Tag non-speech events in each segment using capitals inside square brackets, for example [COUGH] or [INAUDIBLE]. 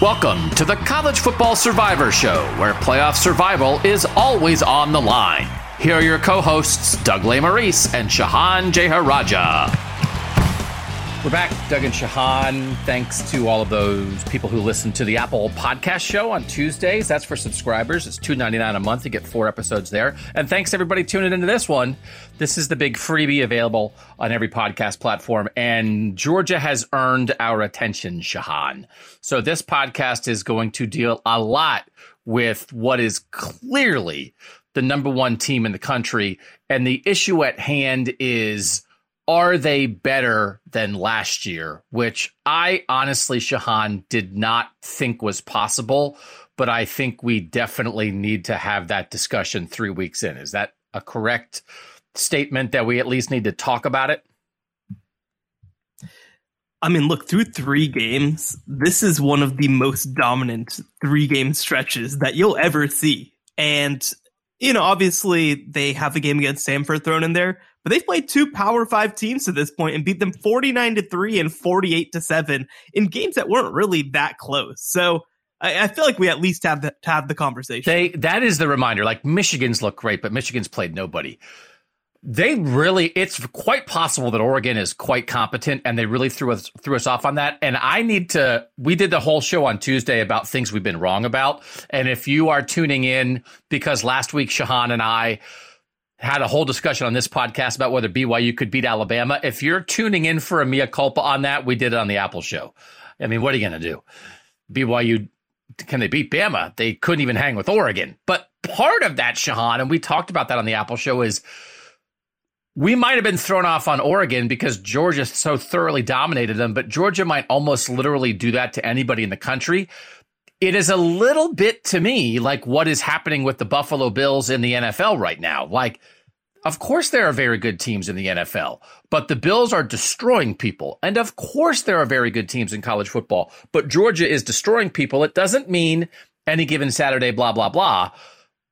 Welcome to the College Football Survivor Show, where playoff survival is always on the line. Here are your co hosts, Doug Lesmerises and Shehan Jeyarajah. We're back, Doug and Shehan. Thanks to all of those people who listen to the Apple Podcast Show on Tuesdays. That's for subscribers. It's two ninety nine a month. You get four episodes there. And thanks everybody tuning into this one. This is the big freebie available on every podcast platform. And Georgia has earned our attention, Shehan. So this podcast is going to deal a lot with what is clearly the number one team in the country. And the issue at hand is are they better than last year? Which I honestly, Shehan, did not think was possible, but I think we definitely need to have that discussion three weeks in. Is that a correct statement that we at least need to talk about it? I mean, look, through three games, this is one of the most dominant three game stretches that you'll ever see. And, you know, obviously they have a game against Samford thrown in there, but they've played two Power Five teams to this point and beat them 49 to 3 and 48 to 7 in games that weren't really that close. So I, I feel like we at least have the, have the conversation. They that is the reminder. Like Michigan's look great, but Michigan's played nobody. They really, it's quite possible that Oregon is quite competent, and they really threw us threw us off on that. And I need to. We did the whole show on Tuesday about things we've been wrong about. And if you are tuning in because last week Shehan and I had a whole discussion on this podcast about whether BYU could beat Alabama. If you're tuning in for a mea culpa on that, we did it on the Apple show. I mean, what are you going to do? BYU, can they beat Bama? They couldn't even hang with Oregon. But part of that, Shehan, and we talked about that on the Apple show, is we might have been thrown off on Oregon because Georgia so thoroughly dominated them, but Georgia might almost literally do that to anybody in the country it is a little bit to me like what is happening with the Buffalo Bills in the NFL right now. Like, of course, there are very good teams in the NFL, but the Bills are destroying people. And of course, there are very good teams in college football, but Georgia is destroying people. It doesn't mean any given Saturday, blah, blah, blah,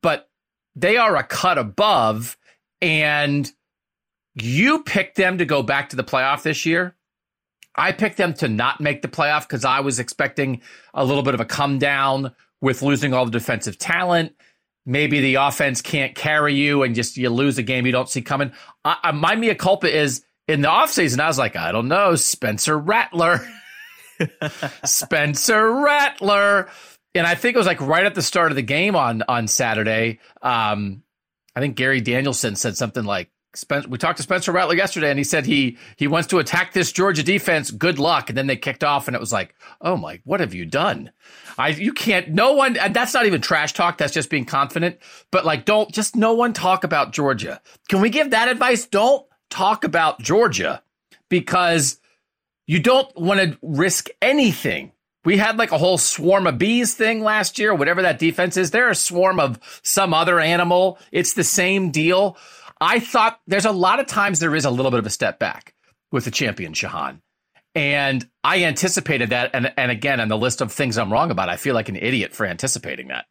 but they are a cut above. And you picked them to go back to the playoff this year. I picked them to not make the playoff because I was expecting a little bit of a come down with losing all the defensive talent. Maybe the offense can't carry you and just you lose a game you don't see coming. I, my mea culpa is in the offseason, I was like, I don't know, Spencer Rattler. [LAUGHS] Spencer Rattler. And I think it was like right at the start of the game on on Saturday. Um, I think Gary Danielson said something like, We talked to Spencer Rattler yesterday, and he said he he wants to attack this Georgia defense. Good luck. And then they kicked off, and it was like, oh my, what have you done? I you can't. No one. That's not even trash talk. That's just being confident. But like, don't just no one talk about Georgia. Can we give that advice? Don't talk about Georgia because you don't want to risk anything. We had like a whole swarm of bees thing last year, whatever that defense is. They're a swarm of some other animal. It's the same deal. I thought there's a lot of times there is a little bit of a step back with the champion Shehan. And I anticipated that. And, and again, on the list of things I'm wrong about, I feel like an idiot for anticipating that.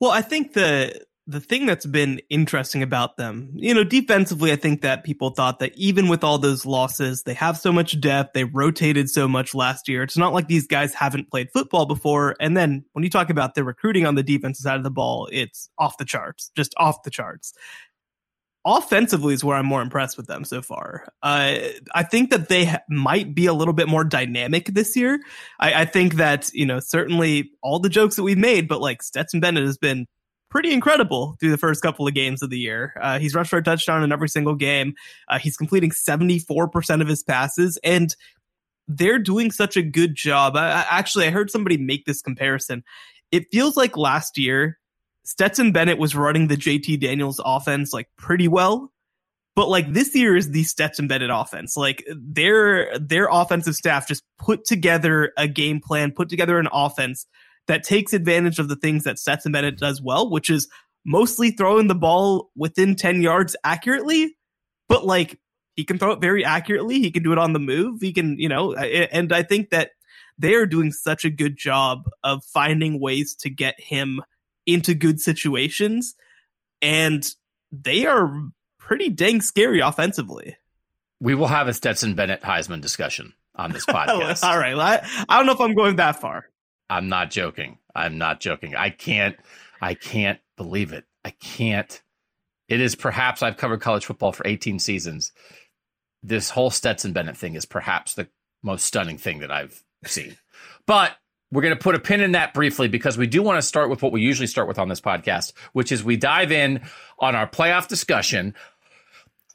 Well, I think the the thing that's been interesting about them, you know, defensively, I think that people thought that even with all those losses, they have so much depth, they rotated so much last year. It's not like these guys haven't played football before. And then when you talk about the recruiting on the defensive side of the ball, it's off the charts, just off the charts offensively is where I'm more impressed with them so far. Uh, I think that they ha- might be a little bit more dynamic this year. I, I, think that, you know, certainly all the jokes that we've made, but like Stetson Bennett has been pretty incredible through the first couple of games of the year. Uh, he's rushed for a touchdown in every single game. Uh, he's completing 74% of his passes and they're doing such a good job. I, I, actually, I heard somebody make this comparison. It feels like last year Stetson Bennett was running the JT Daniels offense like pretty well. But like this year is the Stetson Bennett offense. Like their their offensive staff just put together a game plan, put together an offense that takes advantage of the things that Stetson Bennett does well, which is mostly throwing the ball within 10 yards accurately, but like he can throw it very accurately. He can do it on the move. He can, you know, and I think that they are doing such a good job of finding ways to get him into good situations, and they are pretty dang scary offensively. We will have a Stetson Bennett Heisman discussion on this [LAUGHS] podcast. All right. I, I don't know if I'm going that far. I'm not joking. I'm not joking. I can't. I can't believe it. I can't. It is perhaps I've covered college football for 18 seasons. This whole Stetson Bennett thing is perhaps the most stunning thing that I've seen. But we're going to put a pin in that briefly because we do want to start with what we usually start with on this podcast, which is we dive in on our playoff discussion.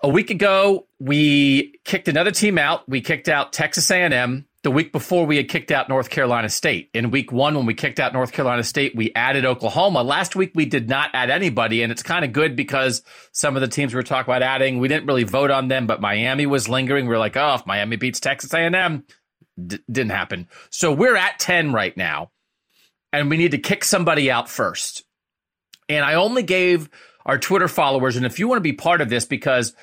A week ago, we kicked another team out. We kicked out Texas A&M. The week before, we had kicked out North Carolina State. In week one, when we kicked out North Carolina State, we added Oklahoma. Last week, we did not add anybody, and it's kind of good because some of the teams we were talking about adding, we didn't really vote on them, but Miami was lingering. We are like, oh, if Miami beats Texas A&M, D- didn't happen. So we're at 10 right now, and we need to kick somebody out first. And I only gave our Twitter followers, and if you want to be part of this, because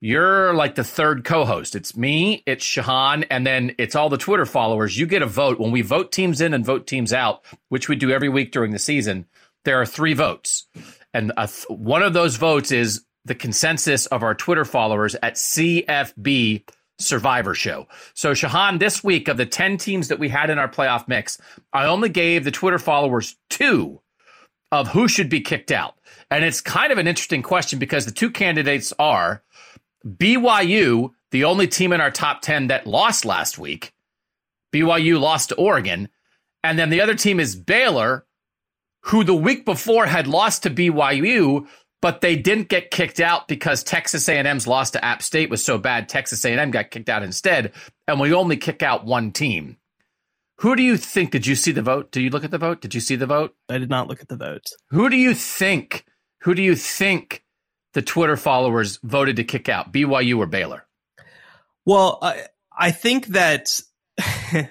you're like the third co-host. It's me, it's Shehan, and then it's all the Twitter followers. You get a vote when we vote teams in and vote teams out, which we do every week during the season. There are three votes, and th- one of those votes is the consensus of our Twitter followers at CFB Survivor Show. So, Shehan, this week of the 10 teams that we had in our playoff mix, I only gave the Twitter followers two of who should be kicked out. And it's kind of an interesting question because the two candidates are BYU, the only team in our top 10 that lost last week. BYU lost to Oregon. And then the other team is Baylor, who the week before had lost to BYU, but they didn't get kicked out because Texas A&M's loss to App State was so bad. Texas A&M got kicked out instead, and we only kick out one team. Who do you think? Did you see the vote? Did you look at the vote? Did you see the vote? I did not look at the vote. Who do you think? Who do you think the Twitter followers voted to kick out BYU or Baylor? Well, I I think that [LAUGHS]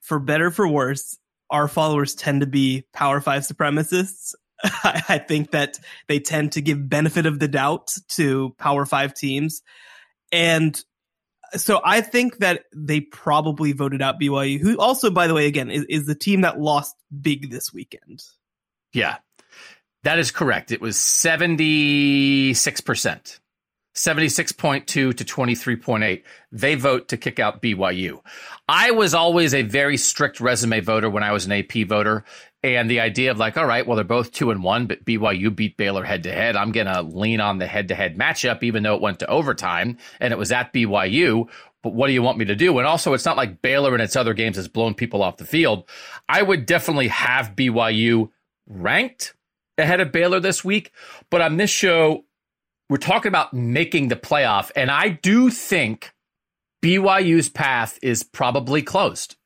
for better for worse, our followers tend to be Power Five supremacists, [LAUGHS] I think that they tend to give benefit of the doubt to Power Five teams. And so I think that they probably voted out BYU, who also, by the way, again, is, is the team that lost big this weekend. Yeah, that is correct. It was 76%. 76.2 to 23.8. They vote to kick out BYU. I was always a very strict resume voter when I was an AP voter. And the idea of like, all right, well, they're both two and one, but BYU beat Baylor head to head. I'm going to lean on the head to head matchup, even though it went to overtime and it was at BYU. But what do you want me to do? And also, it's not like Baylor in its other games has blown people off the field. I would definitely have BYU ranked ahead of Baylor this week. But on this show, we're talking about making the playoff. And I do think BYU's path is probably closed.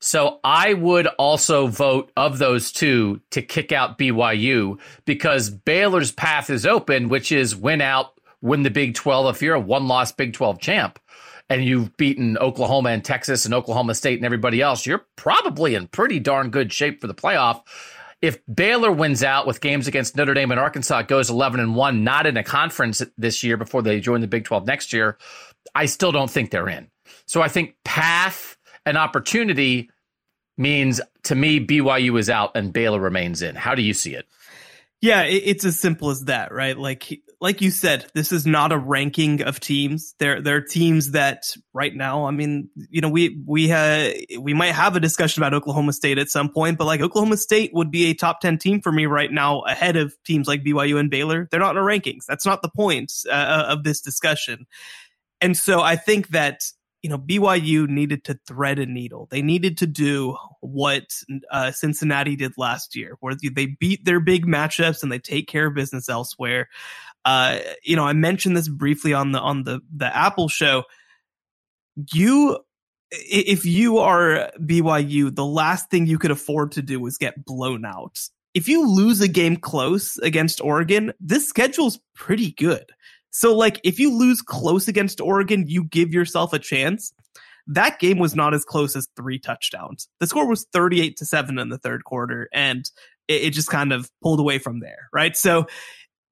So I would also vote of those two to kick out BYU because Baylor's path is open, which is win out, win the Big 12 if you're a one loss Big 12 champ and you've beaten Oklahoma and Texas and Oklahoma State and everybody else, you're probably in pretty darn good shape for the playoff. If Baylor wins out with games against Notre Dame and Arkansas, goes 11 and 1, not in a conference this year before they join the Big 12 next year, I still don't think they're in. So I think path and opportunity means to me BYU is out and Baylor remains in. How do you see it? Yeah, it's as simple as that, right? Like like you said, this is not a ranking of teams. There there are teams that right now, I mean, you know, we we uh, we might have a discussion about Oklahoma State at some point, but like Oklahoma State would be a top 10 team for me right now ahead of teams like BYU and Baylor. They're not in our rankings. That's not the point uh, of this discussion. And so I think that you know, BYU needed to thread a needle. They needed to do what uh, Cincinnati did last year, where they beat their big matchups and they take care of business elsewhere. Uh, you know, I mentioned this briefly on the on the the Apple show. You, if you are BYU, the last thing you could afford to do is get blown out. If you lose a game close against Oregon, this schedule's pretty good. So like if you lose close against Oregon, you give yourself a chance. That game was not as close as three touchdowns. The score was 38 to 7 in the third quarter and it, it just kind of pulled away from there, right? So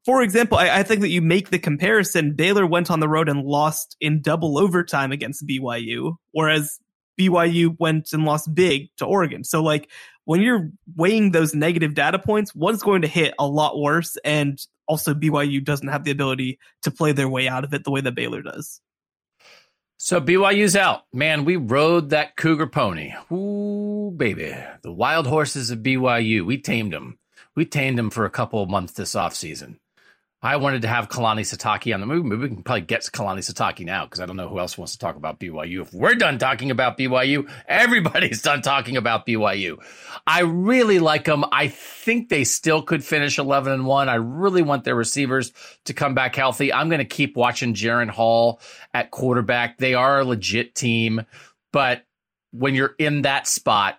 for example, I, I, think that you make the comparison. Baylor went on the road and lost in double overtime against BYU, whereas BYU went and lost big to Oregon. So like when you're weighing those negative data points, one's going to hit a lot worse. And also BYU doesn't have the ability to play their way out of it the way that Baylor does. So BYU's out. Man, we rode that cougar pony. Ooh, baby. The wild horses of BYU. We tamed them. We tamed them for a couple of months this offseason. I wanted to have Kalani Sitake on the movie. Maybe we can probably get Kalani Sitake now because I don't know who else wants to talk about BYU. If we're done talking about BYU, [LAUGHS] everybody's done talking about BYU. I really like them. I think they still could finish 11 and 1. I really want their receivers to come back healthy. I'm going to keep watching Jaren Hall at quarterback. They are a legit team, but when you're in that spot,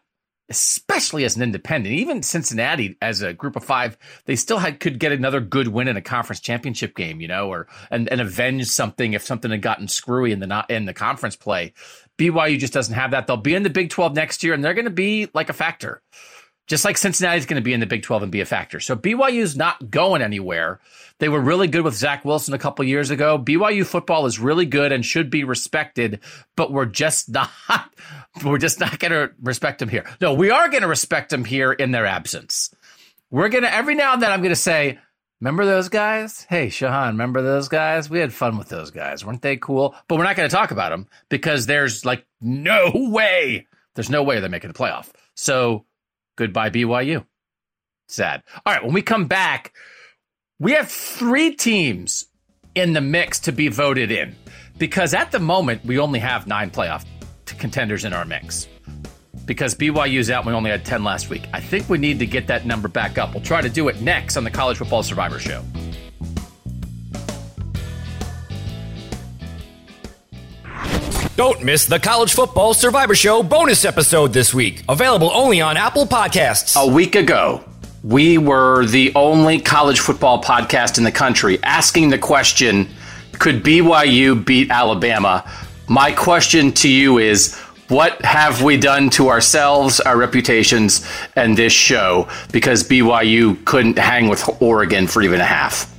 especially as an independent. Even Cincinnati, as a group of five, they still had could get another good win in a conference championship game, you know, or and, and avenge something if something had gotten screwy in the not in the conference play. BYU just doesn't have that. They'll be in the Big 12 next year, and they're going to be like a factor. Just like Cincinnati's going to be in the Big 12 and be a factor. So BYU's not going anywhere. They were really good with Zach Wilson a couple years ago. BYU football is really good and should be respected, but we're just [LAUGHS] not we're just not going to respect them here. No, we are going to respect them here in their absence. We're going to every now and then I'm going to say, "Remember those guys? Hey, Shehan, remember those guys? We had fun with those guys. Weren't they cool?" But we're not going to talk about them because there's like no way. There's no way they're making the playoff. So, goodbye BYU. Sad. All right, when we come back, we have three teams in the mix to be voted in because at the moment we only have nine playoff contenders in our mix. Because BYU's out, we only had 10 last week. I think we need to get that number back up. We'll try to do it next on the College Football Survivor Show. Don't miss the College Football Survivor Show bonus episode this week. Available only on Apple Podcasts. A week ago, we were the only college football podcast in the country asking the question could BYU beat Alabama? My question to you is what have we done to ourselves, our reputations, and this show because BYU couldn't hang with Oregon for even a half?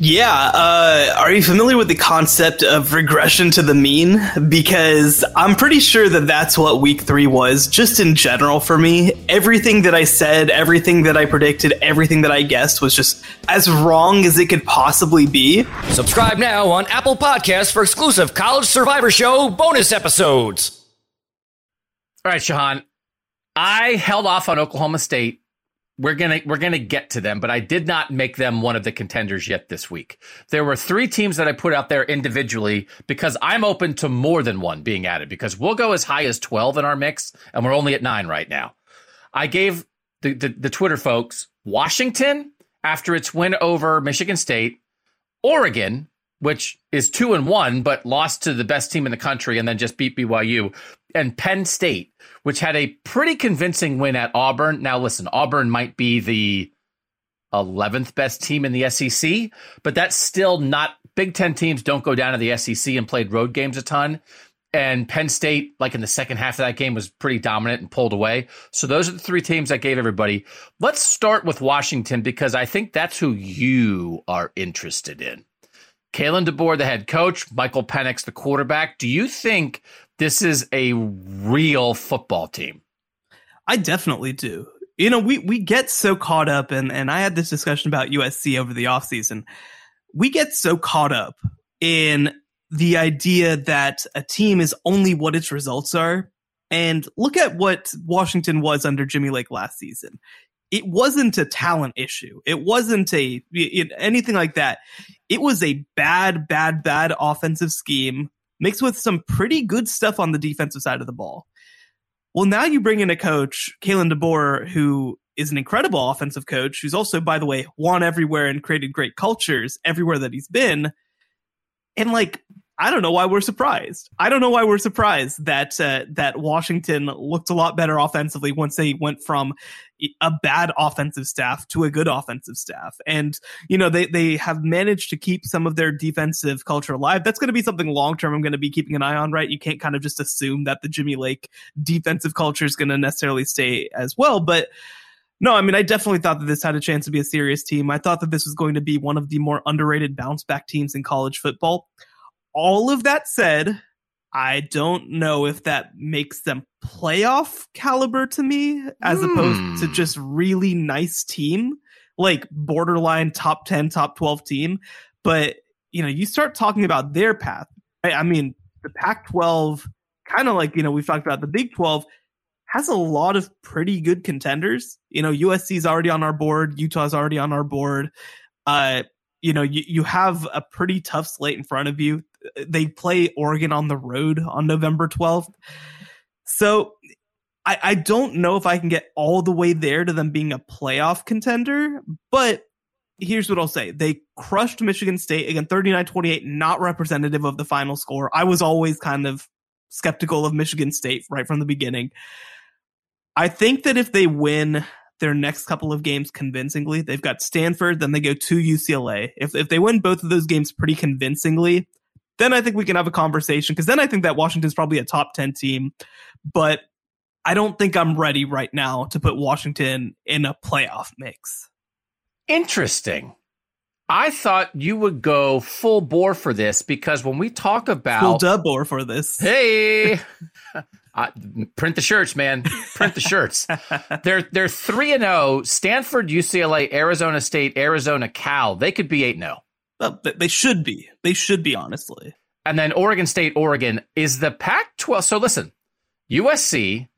Yeah, uh, are you familiar with the concept of regression to the mean? Because I'm pretty sure that that's what week three was, just in general for me. Everything that I said, everything that I predicted, everything that I guessed was just as wrong as it could possibly be. Subscribe now on Apple Podcasts for exclusive College Survivor Show bonus episodes. All right, Shehan. I held off on Oklahoma State we're gonna we're gonna get to them, but I did not make them one of the contenders yet this week. There were three teams that I put out there individually because I'm open to more than one being added because we'll go as high as twelve in our mix, and we're only at nine right now. I gave the, the, the Twitter folks Washington after its win over Michigan State, Oregon, which is two and one, but lost to the best team in the country and then just beat BYU, and Penn State, which had a pretty convincing win at Auburn. Now, listen, Auburn might be the 11th best team in the SEC, but that's still not Big Ten teams don't go down to the SEC and played road games a ton. And Penn State, like in the second half of that game, was pretty dominant and pulled away. So those are the three teams I gave everybody. Let's start with Washington because I think that's who you are interested in. Kalen DeBoer, the head coach, Michael Penix, the quarterback. Do you think this is a real football team. I definitely do. You know, we, we get so caught up, and, and I had this discussion about USC over the offseason. We get so caught up in the idea that a team is only what its results are. And look at what Washington was under Jimmy Lake last season. It wasn't a talent issue. It wasn't a it, anything like that. It was a bad, bad, bad offensive scheme mixed with some pretty good stuff on the defensive side of the ball. Well, now you bring in a coach, Kalen DeBoer, who is an incredible offensive coach, who's also, by the way, won everywhere and created great cultures everywhere that he's been. And like, I don't know why we're surprised. I don't know why we're surprised that uh, that Washington looked a lot better offensively once they went from a bad offensive staff to a good offensive staff. And you know they they have managed to keep some of their defensive culture alive. That's going to be something long term. I'm going to be keeping an eye on. Right, you can't kind of just assume that the Jimmy Lake defensive culture is going to necessarily stay as well, but. No, I mean, I definitely thought that this had a chance to be a serious team. I thought that this was going to be one of the more underrated bounce back teams in college football all of that said, I don't know if that makes them playoff caliber to me as mm. opposed to hmm. just really nice team, like borderline top 10, top 12 team. But, you know, you start talking about their path. I, I mean, the Pac 12, kind of like, you know, we've talked about the Big 12, has a lot of pretty good contenders. You know, USC's already on our board, Utah's already on our board. Uh, you know, you, you have a pretty tough slate in front of you. They play Oregon on the road on November 12th. So I, I don't know if I can get all the way there to them being a playoff contender, but here's what I'll say. They crushed Michigan State again, 39-28, not representative of the final score. I was always kind of skeptical of Michigan State right from the beginning. I think that if they win their next couple of games convincingly, they've got Stanford, then they go to UCLA. If if they win both of those games pretty convincingly, then I think we can have a conversation because then I think that Washington's probably a top 10 team. But I don't think I'm ready right now to put Washington in a playoff mix. Interesting. I thought you would go full bore for this because when we talk about full DeBoer for this, hey, [LAUGHS] uh, print the shirts, man, print the shirts. they're they're three and zero. Oh. Stanford, UCLA, Arizona State, Arizona, Cal. They could be eight and zero. Oh. they should be. They should be honestly. And then Oregon State, Oregon is the Pac-12. So listen, USC,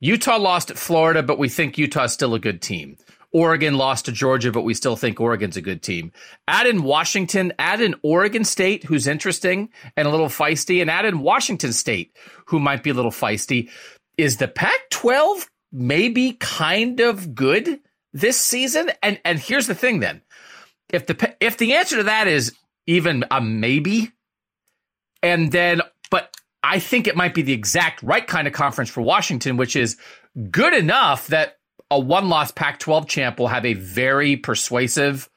Utah lost at Florida, but we think Utah's still a good team. Oregon lost to Georgia, but we still think Oregon's a good team. Add in Washington, add in Oregon State, who's interesting and a little feisty, and add in Washington State, who might be a little feisty. Is the Pac 12 maybe kind of good this season? And and here's the thing then. If the if the answer to that is even a maybe, and then but I think it might be the exact right kind of conference for Washington, which is good enough that a one loss Pac 12 champ will have a very persuasive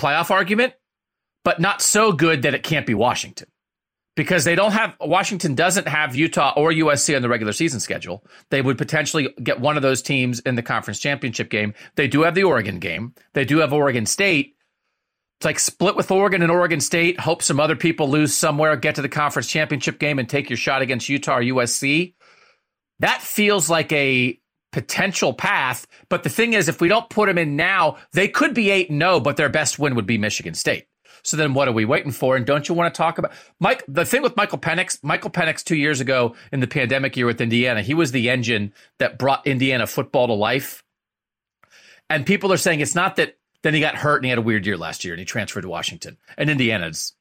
playoff argument, but not so good that it can't be Washington. Because they don't have, Washington doesn't have Utah or USC on the regular season schedule. They would potentially get one of those teams in the conference championship game. They do have the Oregon game. They do have Oregon State. It's like split with Oregon and Oregon State, hope some other people lose somewhere, get to the conference championship game and take your shot against Utah or USC. That feels like a potential path. But the thing is, if we don't put them in now, they could be 8 0, but their best win would be Michigan State. So then what are we waiting for? And don't you want to talk about Mike? The thing with Michael Penix, Michael Penix two years ago in the pandemic year with Indiana, he was the engine that brought Indiana football to life. And people are saying it's not that then he got hurt and he had a weird year last year and he transferred to Washington. And Indiana's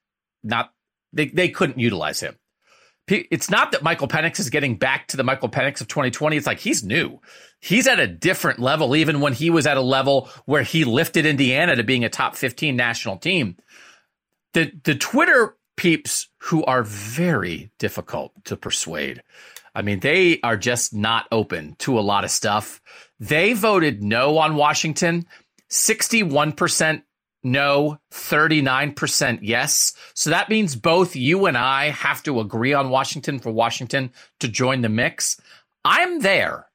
not, they, they couldn't utilize him it's not that Michael Penix is getting back to the Michael Penix of 2020. It's like he's new. He's at a different level, even when he was at a level where he lifted Indiana to being a top 15 national team. The the Twitter peeps who are very difficult to persuade. I mean, they are just not open to a lot of stuff. They voted no on Washington. 61% no, 39% yes. So that means both you and I have to agree on Washington for Washington to join the mix. I'm there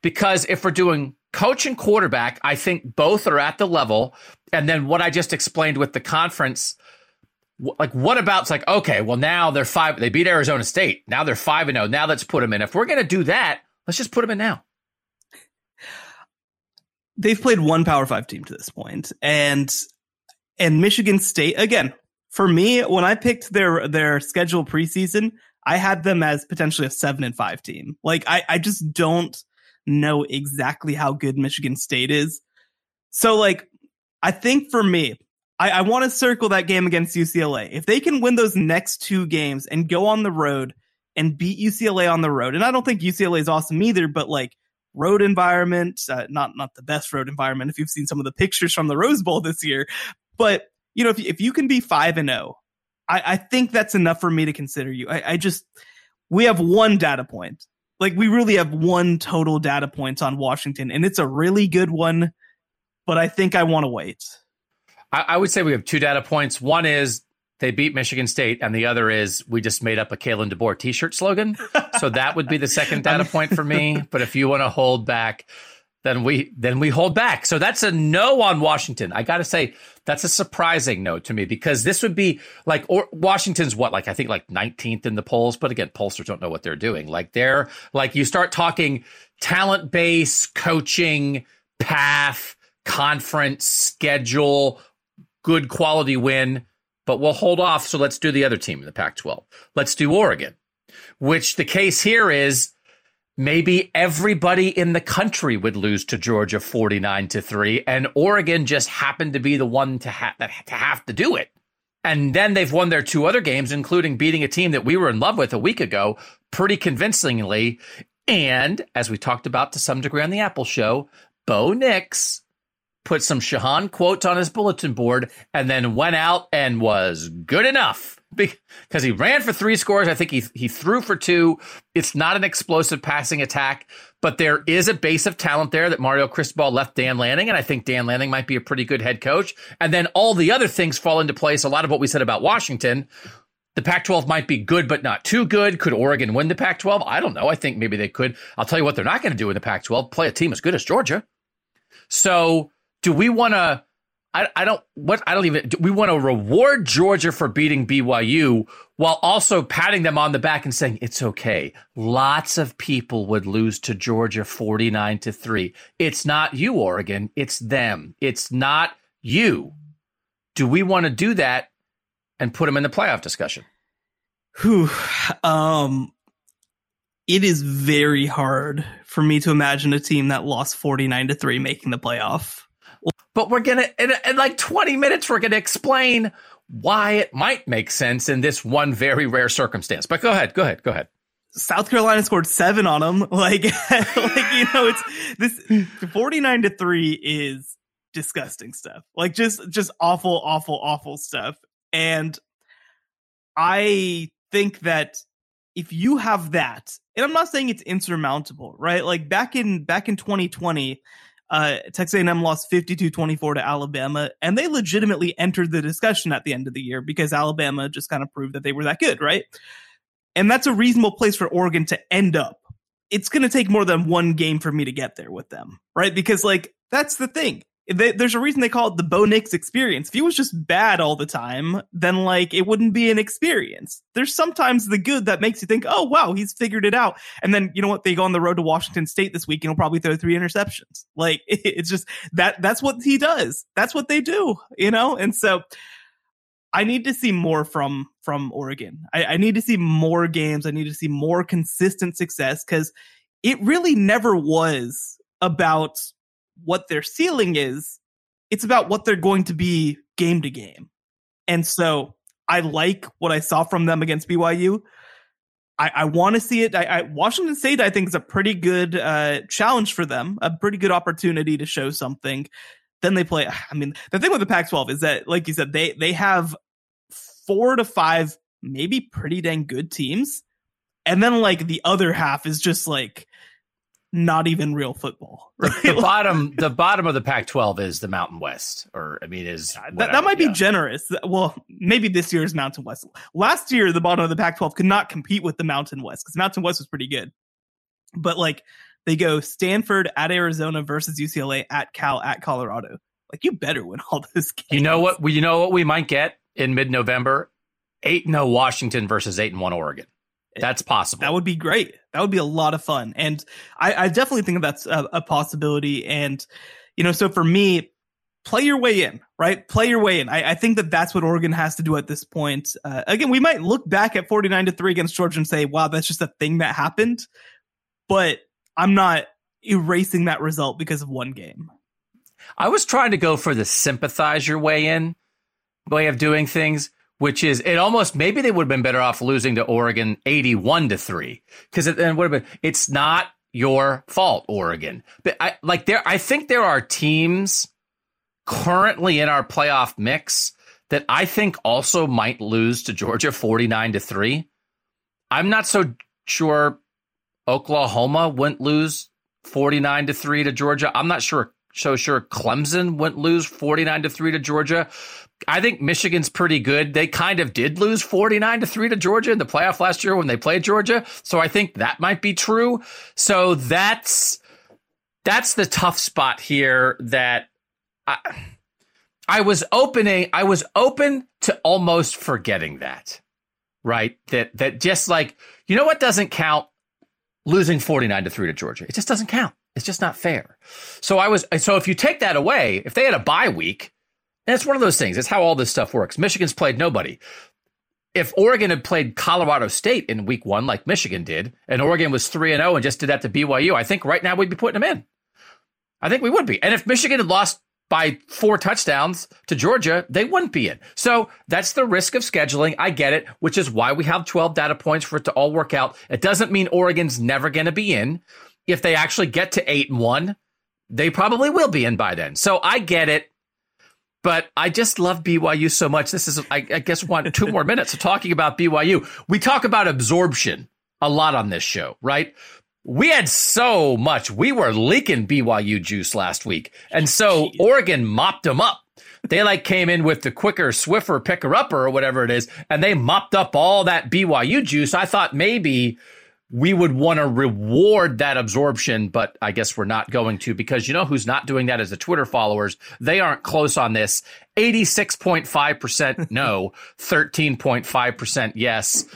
because if we're doing coach and quarterback, I think both are at the level. And then what I just explained with the conference, like what about it's like, okay, well now they're five, they beat Arizona State. Now they're five and oh. Now let's put them in. If we're going to do that, let's just put them in now they've played one Power Five team to this point, and and Michigan State again. For me, when I picked their their schedule preseason, I had them as potentially a seven and five team. Like I, I just don't know exactly how good Michigan State is. So like I think for me, I, I want to circle that game against UCLA. If they can win those next two games and go on the road and beat UCLA on the road, and I don't think UCLA is awesome either, but like road environment, uh, not not the best road environment if you've seen some of the pictures from the Rose Bowl this year, but you know if if you can be five and zero, oh, I, I think that's enough for me to consider you. I, I just we have one data point, like we really have one total data point on Washington, and it's a really good one, but I think I want to wait. I, I would say we have two data points. One is they beat Michigan State, and the other is we just made up a Kalen DeBoer T-shirt slogan. so that would be the second [LAUGHS] data point for me. But if you want to hold back, then we then we hold back. So that's a no on Washington. I got to say that's a surprising no to me because this would be like or Washington's what like I think like 19th in the polls, but again, pollsters don't know what they're doing. Like they're like you start talking talent base, coaching, path, conference, schedule, good quality win but we'll hold off. So let's do the other team in the Pac 12. Let's do Oregon, which the case here is maybe everybody in the country would lose to Georgia 49 to 3 and Oregon just happened to be the one to, ha- to have to do it. And then they've won their two other games including beating a team that we were in love with a week ago pretty convincingly and as we talked about to some degree on the Apple show, Bo Nix put some Shehan quotes on his bulletin board and then went out and was good enough because he ran for three scores. I think he he threw for two. It's not an explosive passing attack, but there is a base of talent there that Mario Cristobal left Dan Lanning, and I think Dan Lanning might be a pretty good head coach. And then all the other things fall into place. A lot of what we said about Washington. The Pac 12 might be good, but not too good. Could Oregon win the Pac 12? I don't know. I think maybe they could. I'll tell you what they're not going to do in the Pac 12 play a team as good as Georgia. So, do we want to I, I don't what I don't even we want to reward Georgia for beating BYU while also patting them on the back and saying it's okay. Lots of people would lose to Georgia 49 to 3. It's not you Oregon, it's them. It's not you. Do we want to do that and put them in the playoff discussion? Whew. Um it is very hard for me to imagine a team that lost 49 to 3 making the playoff but we're gonna in, in like 20 minutes we're gonna explain why it might make sense in this one very rare circumstance but go ahead go ahead go ahead South Carolina scored seven on them. [LAUGHS] Like, [LAUGHS] like you know, it's this 49 to three is disgusting stuff. Like just, just awful, awful, awful stuff. And I think that if you have that, and I'm not saying it's insurmountable, right? Like back in, back in 2020, uh, Texas A&M lost 52-24 to Alabama, and they legitimately entered the discussion at the end of the year because Alabama just kind of proved that they were that good, right? And that's a reasonable place for Oregon to end up. It's going to take more than one game for me to get there with them, right? Because like that's the thing they, there's a reason they call it the Bo Nix experience. If he was just bad all the time, then like it wouldn't be an experience. There's sometimes the good that makes you think, oh wow, he's figured it out. And then you know what? They go on the road to Washington State this week and he'll probably throw three interceptions. Like [LAUGHS] it's just that that's what he does. That's what they do, you know? And so I need to see more from from Oregon. I, I need to see more games. I need to see more consistent success because it really never was about what their ceiling is. It's about what they're going to be game to game. And so I like what I saw from them against BYU. I, I want to see it. I, I, Washington State, I think, is a pretty good uh, challenge for them, a pretty good opportunity to show something. Then they play. I mean, the thing with the Pac-12 is that, like you said, they they have four to five, maybe pretty dang good teams, and then like the other half is just like not even real football. [LAUGHS] Right? The bottom, the bottom of the Pac-12 is the Mountain West, or I mean, is that, that, might yeah. be generous. Well, maybe this year is Mountain West. Last year, the bottom of the Pac-12 could not compete with the Mountain West because Mountain West was pretty good. But like, they go Stanford at Arizona versus UCLA at Cal at Colorado. Like, you better win all [LAUGHS] those games. You know what? You know what we might get in mid-November? Eight no oh Washington versus eight and one Oregon. That's possible. That would be great. That would be a lot of fun. And I, I definitely think that's a, a, possibility. And, you know, so for me, play your way in, right? Play your way in. I, I think that that's what Oregon has to do at this point. Uh, again, we might look back at 49 to 3 against Georgia and say, wow, that's just a thing that happened. But I'm not erasing that result because of one game. I was trying to go for the sympathize your way in way of doing things which is it almost maybe they would have been better off losing to Oregon 81 to 3 because it then would have been it's not your fault Oregon. But I like there I think there are teams currently in our playoff mix that I think also might lose to Georgia 49 to 3 I'm not so sure Oklahoma wouldn't lose 49 to 3 to Georgia. I'm not sure so sure Clemson wouldn't lose 49 to 3 to Georgia I think Michigan's pretty good. They kind of did lose 49 to 3 to Georgia in the playoff last year when they played Georgia. So I think that might be true. So that's that's the tough spot here that I I was opening I was open to almost forgetting that. Right? That that just like you know what doesn't count losing 49 to 3 to Georgia. It just doesn't count. It's just not fair. So I was so if you take that away, if they had a bye week, And it's one of those things. It's how all this stuff works. Michigan's played nobody. If Oregon had played Colorado State in week one, like Michigan did, and Oregon was 3 and 0 and just did that to BYU, I think right now we'd be putting them in. I think we would be. And if Michigan had lost by four touchdowns to Georgia, they wouldn't be in. So that's the risk of scheduling. I get it, which is why we have 12 data points for it to all work out. It doesn't mean Oregon's never going to be in. If they actually get to eight and one, they probably will be in by then. So I get it. But I just love BYU so much. This is, I, I guess, one two more [LAUGHS] minutes of talking about BYU. We talk about absorption a lot on this show, right? we had so much. We were leaking BYU juice last week. And so Jeez. Oregon mopped them up. They like came in with the quicker, swiffer picker upper or whatever it is, and they mopped up all that BYU juice. I thought maybe we would want to reward that absorption, but I guess we're not going to because you know who's not doing that as the Twitter followers? They aren't close on this. 86.5% no, [LAUGHS] 13.5% yes.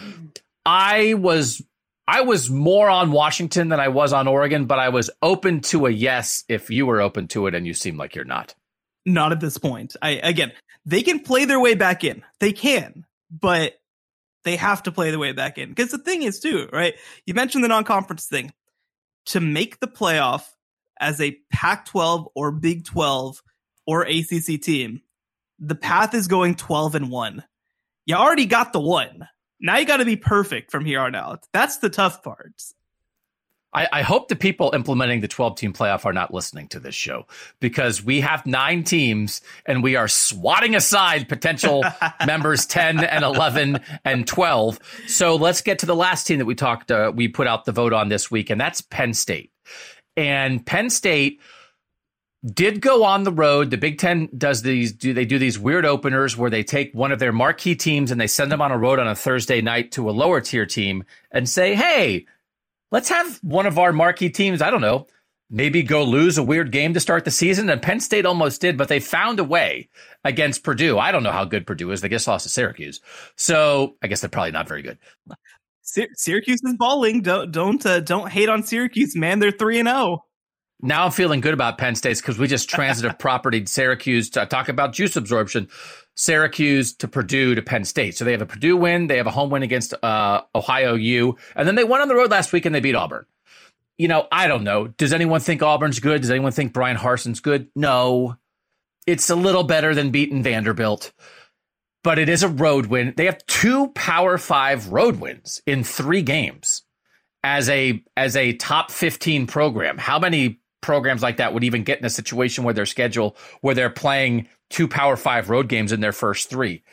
I was I was more on Washington than I was on Oregon, but I was open to a yes if you were open to it, and you seem like you're not. Not at this point. I again, they can play their way back in. They can, but they have to play their way back in. Because the thing is, too, right? You mentioned the non-conference thing. To make the playoff as a Pac-12 or Big 12 or ACC team, the path is going 12 and one. You already got the one now you got to be perfect from here on out. That's the tough parts. I, I, hope the people implementing the 12 team playoff are not listening to this show because we have nine teams and we are swatting aside potential [LAUGHS] members 10 and 11 and 12. So let's get to the last team that we talked, uh, we put out the vote on this week, and that's Penn State. And Penn State did go on the road. The Big Ten does these, do they do these weird openers where they take one of their marquee teams and they send them on a road on a Thursday night to a lower tier team and say, Hey, let's have one of our marquee teams. I don't know, maybe go lose a weird game to start the season. And Penn State almost did, but they found a way against Purdue. I don't know how good Purdue is. They just lost to Syracuse. So I guess they're probably not very good. Syracuse is balling. Don't don't uh, don't hate on Syracuse, man. They're three and zero. Oh. Now I'm feeling good about Penn State because we just transitive [LAUGHS] property Syracuse to talk about juice absorption. Syracuse to Purdue to Penn State. So they have a Purdue win, they have a home win against uh, Ohio U, and then they went on the road last week and they beat Auburn. You know, I don't know. Does anyone think Auburn's good? Does anyone think Bryan Harsin's good? No. It's a little better than beating Vanderbilt, but it is a road win. They have two Power Five road wins in three games as a as a top 15 program. How many programs like that would even get in a situation where their schedule where they're playing two Power Five road games in their first three.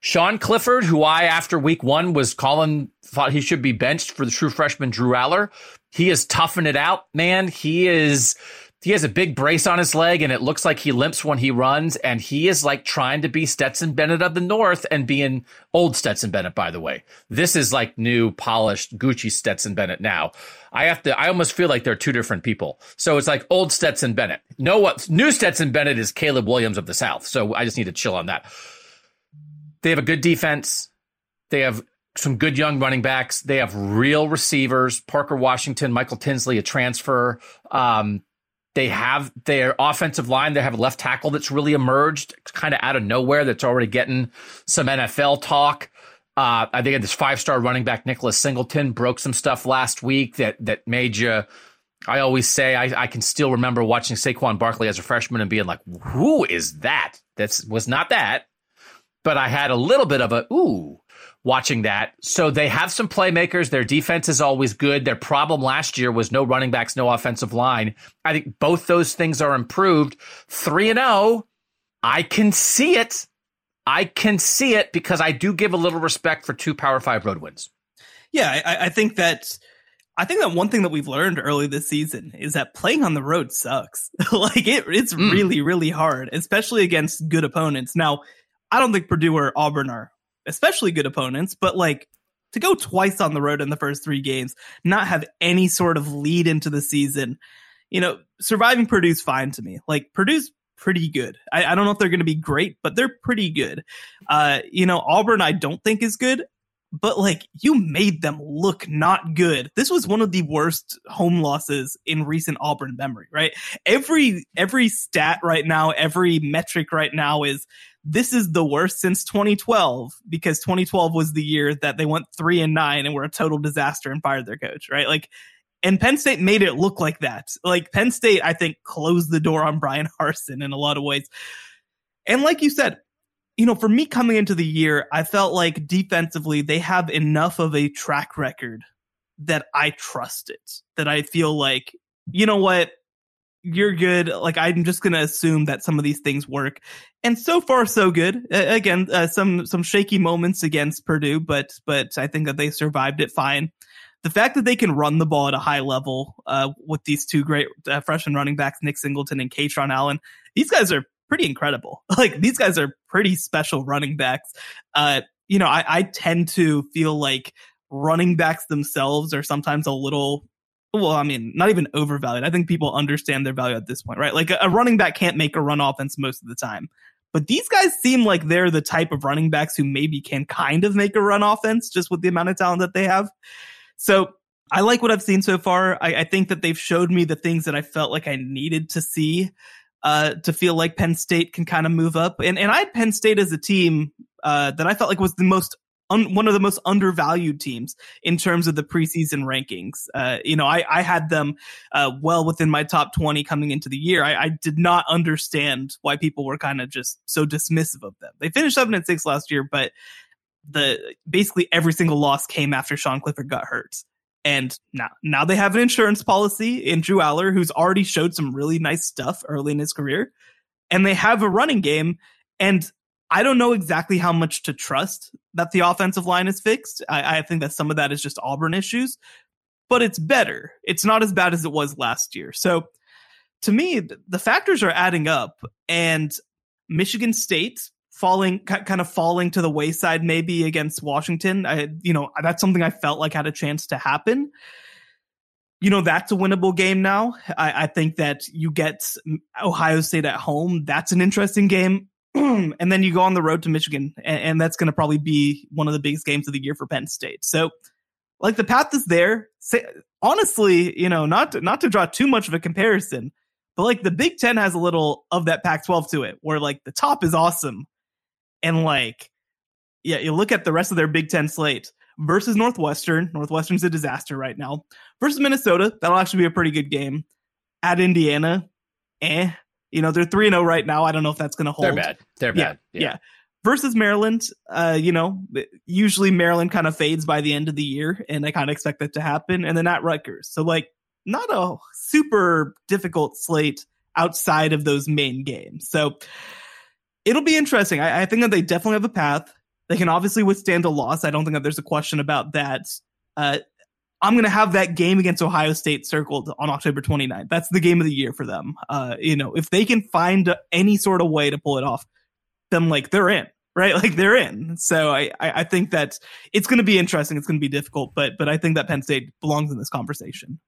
Sean Clifford, who I after week one was calling, thought he should be benched for the true freshman Drew Allar He is toughing it out, man. He is he has a big brace on his leg and it looks like he limps when he runs and he is like trying to be Stetson Bennett of the North and being old Stetson Bennett, by the way. This is like new polished Gucci Stetson Bennett now. I have to, I almost feel like they're two different people. So it's like old Stetson Bennett. No, what new Stetson Bennett is Caleb Williams of the South. So I just need to chill on that. They have a good defense. They have some good young running backs. They have real receivers. Parker Washington, Mitchell Tinsley, a transfer. Um, they have their offensive line. They have a left tackle that's really emerged kind of out of nowhere that's already getting some NFL talk. Uh, I think this five star running back, Nicholas Singleton, broke some stuff last week that, that made you. I always say I, I can still remember watching Saquon Barkley as a freshman and being like, who is that? That was not that. But I had a little bit of a, ooh, watching that. So they have some playmakers. Their defense is always good. Their problem last year was no running backs, no offensive line. I think both those things are improved. 3 and 0. I can see it. I can see it because I do give a little respect for two Power 5 road wins. Yeah, I, I think that I think that one thing that we've learned early this season is that playing on the road sucks. [LAUGHS] like it, it's mm. really, really hard, especially against good opponents. Now, I don't think Purdue or Auburn are especially good opponents, but like to go twice on the road in the first three games, not have any sort of lead into the season, you know, surviving Purdue's fine to me. Like Purdue's pretty good. I, I don't know if they're going to be great, but they're pretty good. Uh, you know, Auburn, I don't think is good. But like you made them look not good. This was one of the worst home losses in recent Auburn memory, right? Every every stat right now, every metric right now is this is the worst since 2012 because 2012 was the year that they went 3 and 9 and were a total disaster and fired their coach, right? Like and Penn State made it look like that. Like Penn State I think closed the door on Bryan [LAUGHS] Harsin in a lot of ways. And like you said, you know, for me coming into the year, I felt like defensively they have enough of a track record that I trust it. That I feel like, you know what, you're good. Like I'm just gonna assume that some of these things work, and so far so good. Uh, again, uh, some some shaky moments against Purdue, but but I think that they survived it fine. The fact that they can run the ball at a high level uh, with these two great uh, freshman running backs, Nick Singleton and Kaytron Allen, these guys are pretty incredible. [LAUGHS] Like these guys are pretty special running backs. Uh, you know, I, I tend to feel like running backs themselves are sometimes a little well, I mean, not even overvalued. I think people understand their value at this point, right? Like a, a, running back can't make a run offense most of the time. But these guys seem like they're the type of running backs who maybe can kind of make a run offense just with the amount of talent that they have. So I like what I've seen so far. I, I think that they've showed me the things that I felt like I needed to see uh, to feel like Penn State can kind of move up. And and I had Penn State as a team uh, that I felt like was the most un- one of the most undervalued teams in terms of the preseason rankings. Uh, you know, I I had them uh, well within my top twenty coming into the year. I, I did not understand why people were kind of just so dismissive of them. They finished seven and six last year, but the basically every single loss came after Sean Clifford got hurt. And now, now they have an insurance policy in Drew Allar, who's already showed some really nice stuff early in his career. And they have a running game. And I don't know exactly how much to trust that the offensive line is fixed. I, I think that some of that is just Auburn issues, but it's better. It's not as bad as it was last year. So to me, the factors are adding up. And Michigan State falling kind of falling to the wayside maybe against Washington. I you know, that's something I felt like had a chance to happen. You know, that's a winnable game now. I, I think that you get Ohio State at home. That's an interesting game. [CLEARS THROAT] and then you go on the road to Michigan, and, and that's going to probably be one of the biggest games of the year for Penn State. So, like the path is there. Say, honestly, you know, not to, not to draw too much of a comparison, but like the Big Ten has a little of that Pac-12 to it, where like the top is awesome, and like, yeah, you look at the rest of their Big Ten slate versus Northwestern. Northwestern's a disaster right now. Versus Minnesota, that'll actually be a pretty good game. At Indiana, eh. You know, they're 3 0 right now. I don't know if that's going to hold. They're bad. They're bad. Yeah. yeah. Versus Maryland, uh, you know, usually Maryland kind of fades by the end of the year, and I kind of expect that to happen. And then at Rutgers. So, like, not a super difficult slate outside of those main games. So, it'll be interesting. I, I, think that they definitely have a path. They can obviously withstand a loss. I don't think that there's a question about that. Uh, I'm going to have that game against Ohio State circled on October 29th. That's the game of the year for them. Uh, you know, if they can find any sort of way to pull it off, then like they're in, right? [LAUGHS] Like they're in. So I, I, think that it's going to be interesting. It's going to be difficult, but, but I think that Penn State belongs in this conversation.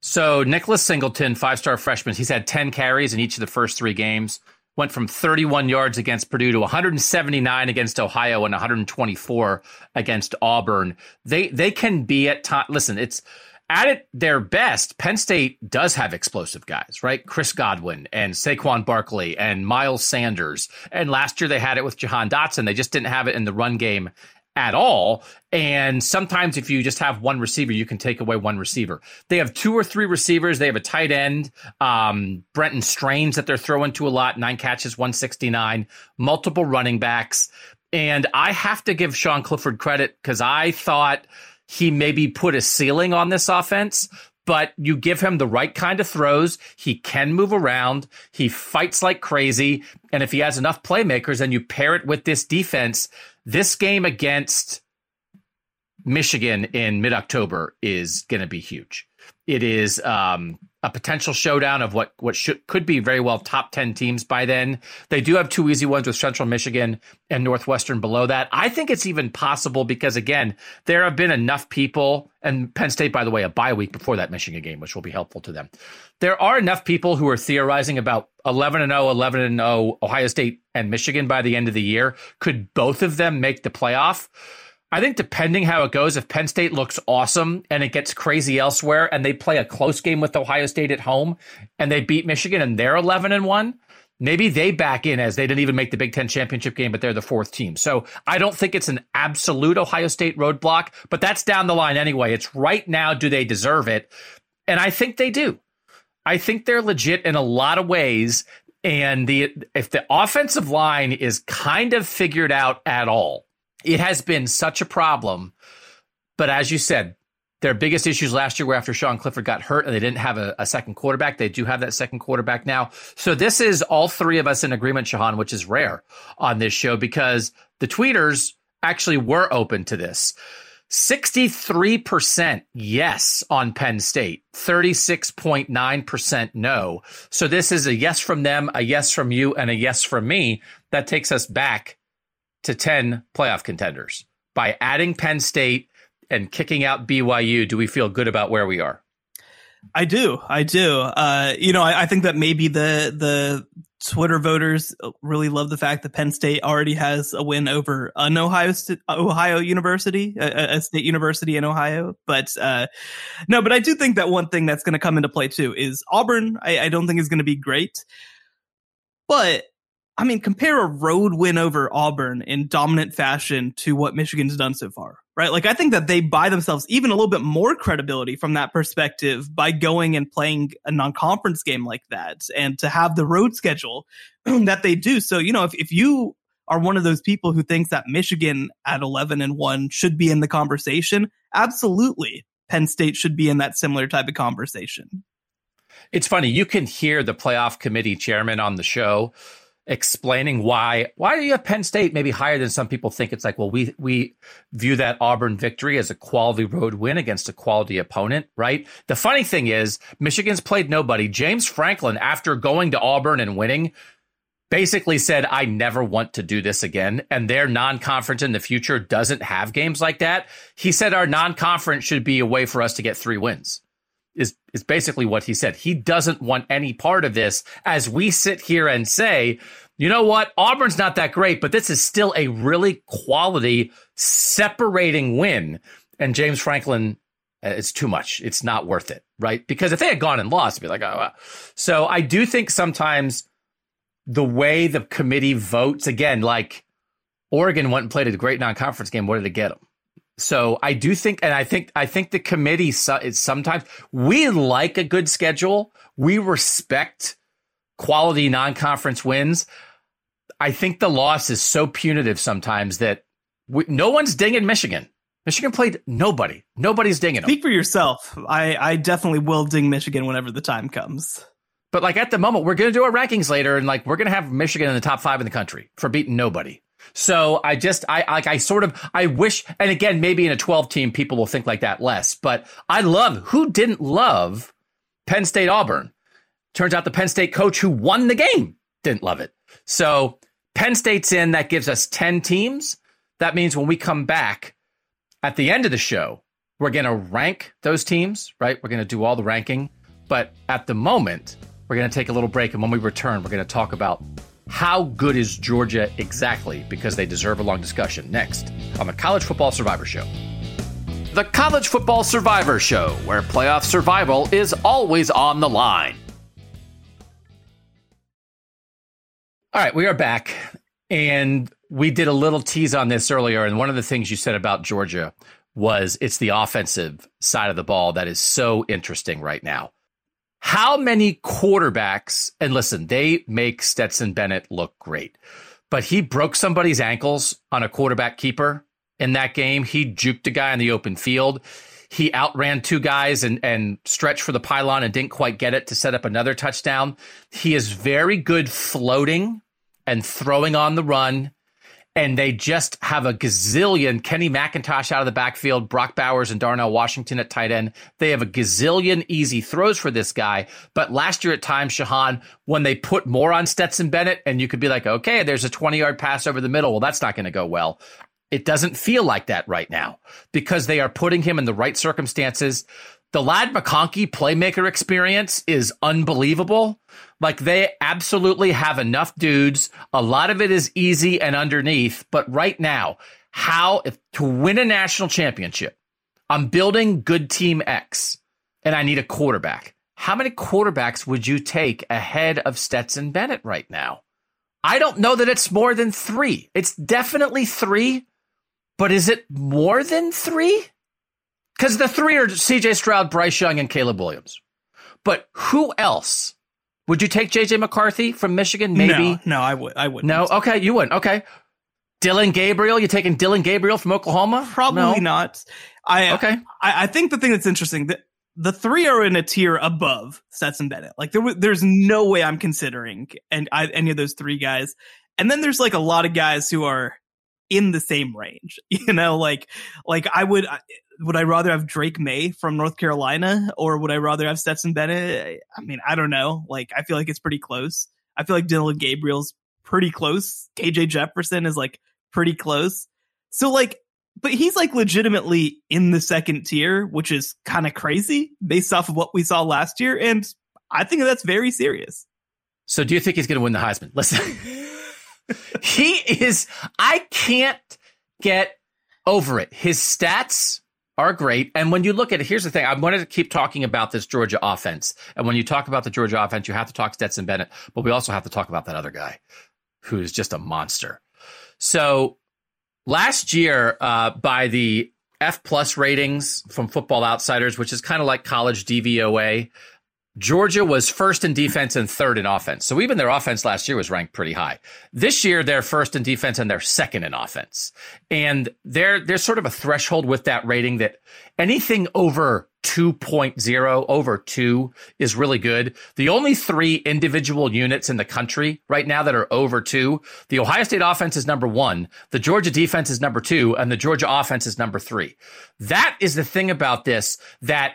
So Nicholas Singleton, five star freshman, he's had 10 carries in each of the first three games went from 31 yards against Purdue to 179 against Ohio and 124 against Auburn. They they can be at time. Listen, it's at it their best. Penn State does have explosive guys, right? Chris Godwin and Saquon Barkley and Miles Sanders. And last year they had it with Jahan Dotson. They just didn't have it in the run game at all. And sometimes if you just have one receiver, you can take away one receiver. They have two or three receivers. They have a tight end, um, Brenton Strange that they're throwing to a lot, nine catches, 169, multiple running backs. And I have to give Sean Clifford credit because I thought he maybe put a ceiling on this offense, but you give him the right kind of throws. He can move around. He fights like crazy. And if he has enough playmakers and you pair it with this defense, this game against Michigan in mid October is going to be huge. It is um, a potential showdown of what what should, could be very well top ten teams by then. They do have two easy ones with Central Michigan and Northwestern below that. I think it's even possible because again, there have been enough people, and Penn State, by the way, a bye week before that Michigan game, which will be helpful to them. There are enough people who are theorizing about 11 and 0, 11 and 0, Ohio State and Michigan by the end of the year. Could both of them make the playoff? I think depending how it goes, if Penn State looks awesome and it gets crazy elsewhere and they play a close game with Ohio State at home and they beat Michigan and they're 11 and 1, maybe they back in as they didn't even make the Big Ten championship game, but they're the fourth team. So I don't think it's an absolute Ohio State roadblock, but that's down the line anyway. It's right now, do they deserve it? And I think they do. I think they're legit in a lot of ways. And the if the offensive line is kind of figured out at all, it has been such a problem. But as you said, their biggest issues last year were after Sean Clifford got hurt and they didn't have a, a, second quarterback. They do have that second quarterback now. So this is all three of us in agreement, Shehan, which is rare on this show because the tweeters actually were open to this. 63% yes on Penn State, 36.9% no. So this is a yes from them, a yes from you, and a yes from me. That takes us back to 10 playoff contenders. By adding Penn State and kicking out BYU, do we feel good about where we are? I do. I do. Uh, you know, I, I, think that maybe the the Twitter voters really love the fact that Penn State already has a win over an Ohio Ohio University, a, a, state university in Ohio. But uh, no, but I do think that one thing that's going to come into play too is Auburn. I, I don't think is going to be great, but I mean, compare a road win over Auburn in dominant fashion to what Michigan's done so far, right? Like, I think that they buy themselves even a little bit more credibility from that perspective by going and playing a non-conference game like that and to have the road schedule [CLEARS THROAT] that they do. So, you know, if, if you are one of those people who thinks that Michigan at 11 and 1 should be in the conversation, absolutely. Penn State should be in that similar type of conversation. It's funny, you can hear the playoff committee chairman on the show explaining why why do you have Penn State maybe higher than some people think. It's like, well, we we view that Auburn victory as a quality road win against a quality opponent, right? The funny thing is, Michigan's played nobody. James Franklin, after going to Auburn and winning, basically said, I never want to do this again. And their non-conference in the future doesn't have games like that. He said our non-conference should be a way for us to get three wins is is basically what he said. He doesn't want any part of this as we sit here and say, you know what? Auburn's not that great, but this is still a really quality separating win. And James Franklin, uh, it's too much. It's not worth it, right? Because if they had gone and lost, it'd be like, oh. So I do think sometimes the way the committee votes, again, like Oregon went and played a great non conference game. What did it get them? So I do think, and I think, I think the committee sometimes we like a good schedule. We respect quality non-conference wins. I think the loss is so punitive sometimes that we, no one's dinging Michigan. Michigan played nobody. Nobody's dinging them. Speak for yourself. I, I definitely will ding Michigan whenever the time comes. But like at the moment, we're going to do our rankings later, and like we're going to have Michigan in the top five in the country for beating nobody. So I just, I like, I sort of, I wish, and again, maybe in a 12 team, people will think like that less, but I love, who didn't love Penn State Auburn? Turns out the Penn State coach who won the game didn't love it. So Penn State's in, that gives us 10 teams. That means when we come back at the end of the show, we're going to rank those teams, right? We're going to do all the ranking. But at the moment, we're going to take a little break. And when we return, we're going to talk about how good is Georgia exactly? Because they deserve a long discussion. Next on the College Football Survivor Show. The College Football Survivor Show, where playoff survival is always on the line. All right, we are back. And we did a little tease on this earlier. And one of the things you said about Georgia was it's the offensive side of the ball that is so interesting right now. How many quarterbacks, and listen, they make Stetson Bennett look great, but he broke somebody's ankles on a quarterback keeper in that game. He juked a guy in the open field. He outran two guys and, and stretched for the pylon and didn't quite get it to set up another touchdown. He is very good floating and throwing on the run and they just have a gazillion Kenny McIntosh out of the backfield, Brock Bowers and Darnell Washington at tight end. They have a gazillion easy throws for this guy. But last year at times, Shehan, when they put more on Stetson Bennett, and you could be like, okay, there's a 20 yard pass over the middle. Well, that's not going to go well. It doesn't feel like that right now because they are putting him in the right circumstances. The Ladd McConkey playmaker experience is unbelievable. Like they absolutely have enough dudes. A lot of it is easy and underneath. But right now, how if to win a national championship, I'm building good team X and I need a quarterback. How many quarterbacks would you take ahead of Stetson Bennett right now? I don't know that it's more than three. It's definitely three, but is it more than three? Because the three are CJ Stroud, Bryce Young, and Caleb Williams. But who else? Would you take JJ McCarthy from Michigan? Maybe. No, no I would. I would. No. Okay, you wouldn't. Okay. Dillon Gabriel. You taking Dillon Gabriel from Oklahoma? Probably no. not. I okay. I, I, think the thing that's interesting that the three are in a tier above Stetson Bennett. Like there, there's no way I'm considering and I, any of those three guys. And then there's like a lot of guys who are in the same range. [LAUGHS] You know, like like I would would I rather have Drake Maye from North Carolina or would I rather have Stetson Bennett? I mean, I don't know. Like I feel like it's pretty close. I feel like Dillon Gabriel's pretty close. KJ Jefferson is like pretty close. So like but he's like legitimately in the second tier, which is kind of crazy based off of what we saw last year. And I think that's very serious. So do you think he's going to win the Heisman? Listen, [LAUGHS] he is, I can't get over it. His stats are great. And when you look at it, here's the thing. I wanted to keep talking about this Georgia offense. And when you talk about the Georgia offense, you have to talk Stetson Bennett, but we also have to talk about that other guy who's just a monster. So last year, uh, by the F plus ratings from Football Outsiders, which is kind of like college DVOA, Georgia was first in defense and third in offense. So even their offense last year was ranked pretty high. This year, they're first in defense and they're second in offense. And there, there's sort of a threshold with that rating that anything over 2.0 over two is really good. The only three individual units in the country right now that are over two, the Ohio State offense is number one, the Georgia defense is number two, and the Georgia offense is number three. That is the thing about this that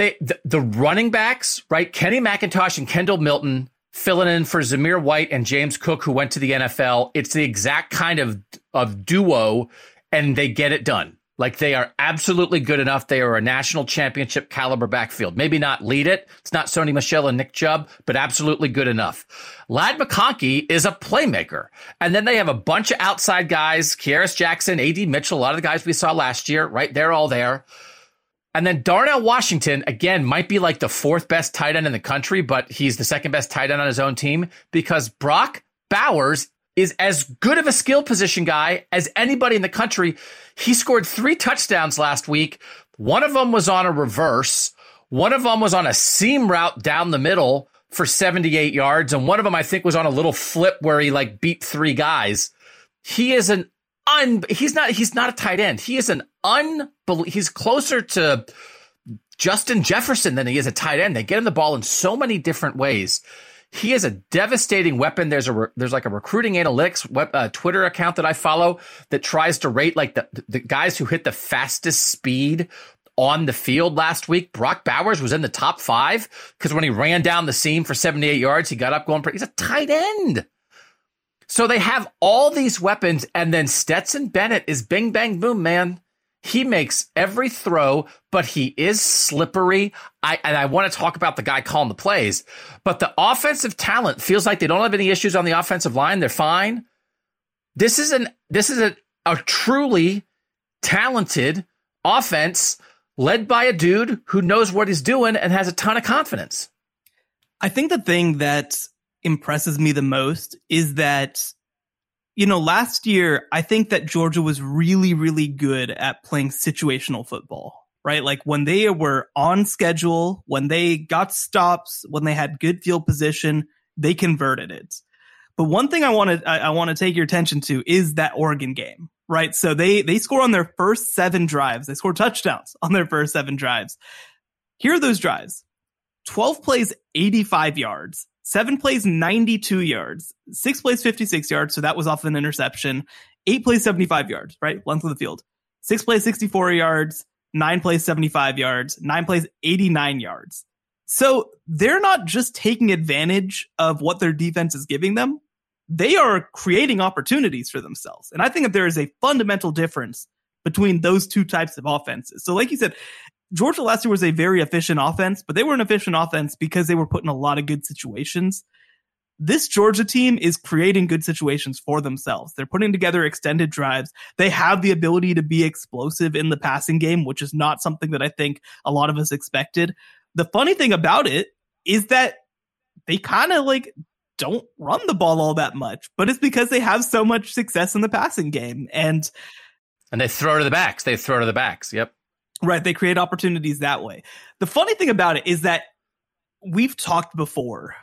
they the, the running backs, right? Kenny McIntosh and Kendall Milton filling in for Zamir White and James Cook, who went to the NFL. It's the exact kind of of duo, and they get it done. Like they are absolutely good enough. They are a national championship caliber backfield. Maybe not lead it. It's not Sony Michel and Nick Chubb, but absolutely good enough. Ladd McConkey is a playmaker. And then they have a bunch of outside guys, Kearis Jackson, AD Mitchell, a lot of the guys we saw last year, right? They're all there. And then Darnell Washington, again, might be like the fourth best tight end in the country, but he's the second best tight end on his own team because Brock Bowers is as good of a skill position guy as anybody in the country. He scored three touchdowns last week. One of them was on a reverse. One of them was on a seam route down the middle for 78 yards. And one of them, I think, was on a little flip where he like beat three guys. He is an un, he's not, he's not a tight end. He is an unbelievable, he's closer to Justin Jefferson than he is a tight end. They get him the ball in so many different ways. He is a devastating weapon. There's a there's like a recruiting analytics web, uh, Twitter account that I follow that tries to rate like the the guys who hit the fastest speed on the field last week. Brock Bowers was in the top five because when he ran down the seam for 78 yards, he got up going. He's a tight end. So they have all these weapons, and then Stetson Bennett is bing bang boom, man. He makes every throw, but he is slippery. I and I want to talk about the guy calling the plays, but the offensive talent feels like they don't have any issues on the offensive line. They're fine. This is an this is a, a truly talented offense led by a dude who knows what he's doing and has a ton of confidence. I think the thing that impresses me the most is that, you know, last year, I think that Georgia was really, really good at playing situational football, right? Like when they were on schedule, when they got stops, when they had good field position, they converted it. But one thing I want to, I, I want to take your attention to is that Oregon game, right? So they, they score on their first seven drives. They score touchdowns on their first seven drives. Here are those drives. 12 plays, 85 yards seven plays 92 yards, six plays 56 yards. So that was off an interception. Eight plays 75 yards, right? Length of the field. Six plays 64 yards, nine plays 75 yards, nine plays 89 yards. So they're not just taking advantage of what their defense is giving them. They are creating opportunities for themselves. And I think that there is a fundamental difference between those two types of offenses. So like you said, Georgia last year was a very efficient offense, but they were an efficient offense because they were put in a lot of good situations. this Georgia team is creating good situations for themselves. They're putting together extended drives. They have the ability to be explosive in the passing game, which is not something that I think a lot of us expected. The funny thing about it is that they kind of like don't run the ball all that much, but it's because they have so much success in the passing game and and they throw to the backs. They throw to the backs. Yep. Right, they create opportunities that way. The funny thing about it is that we've talked before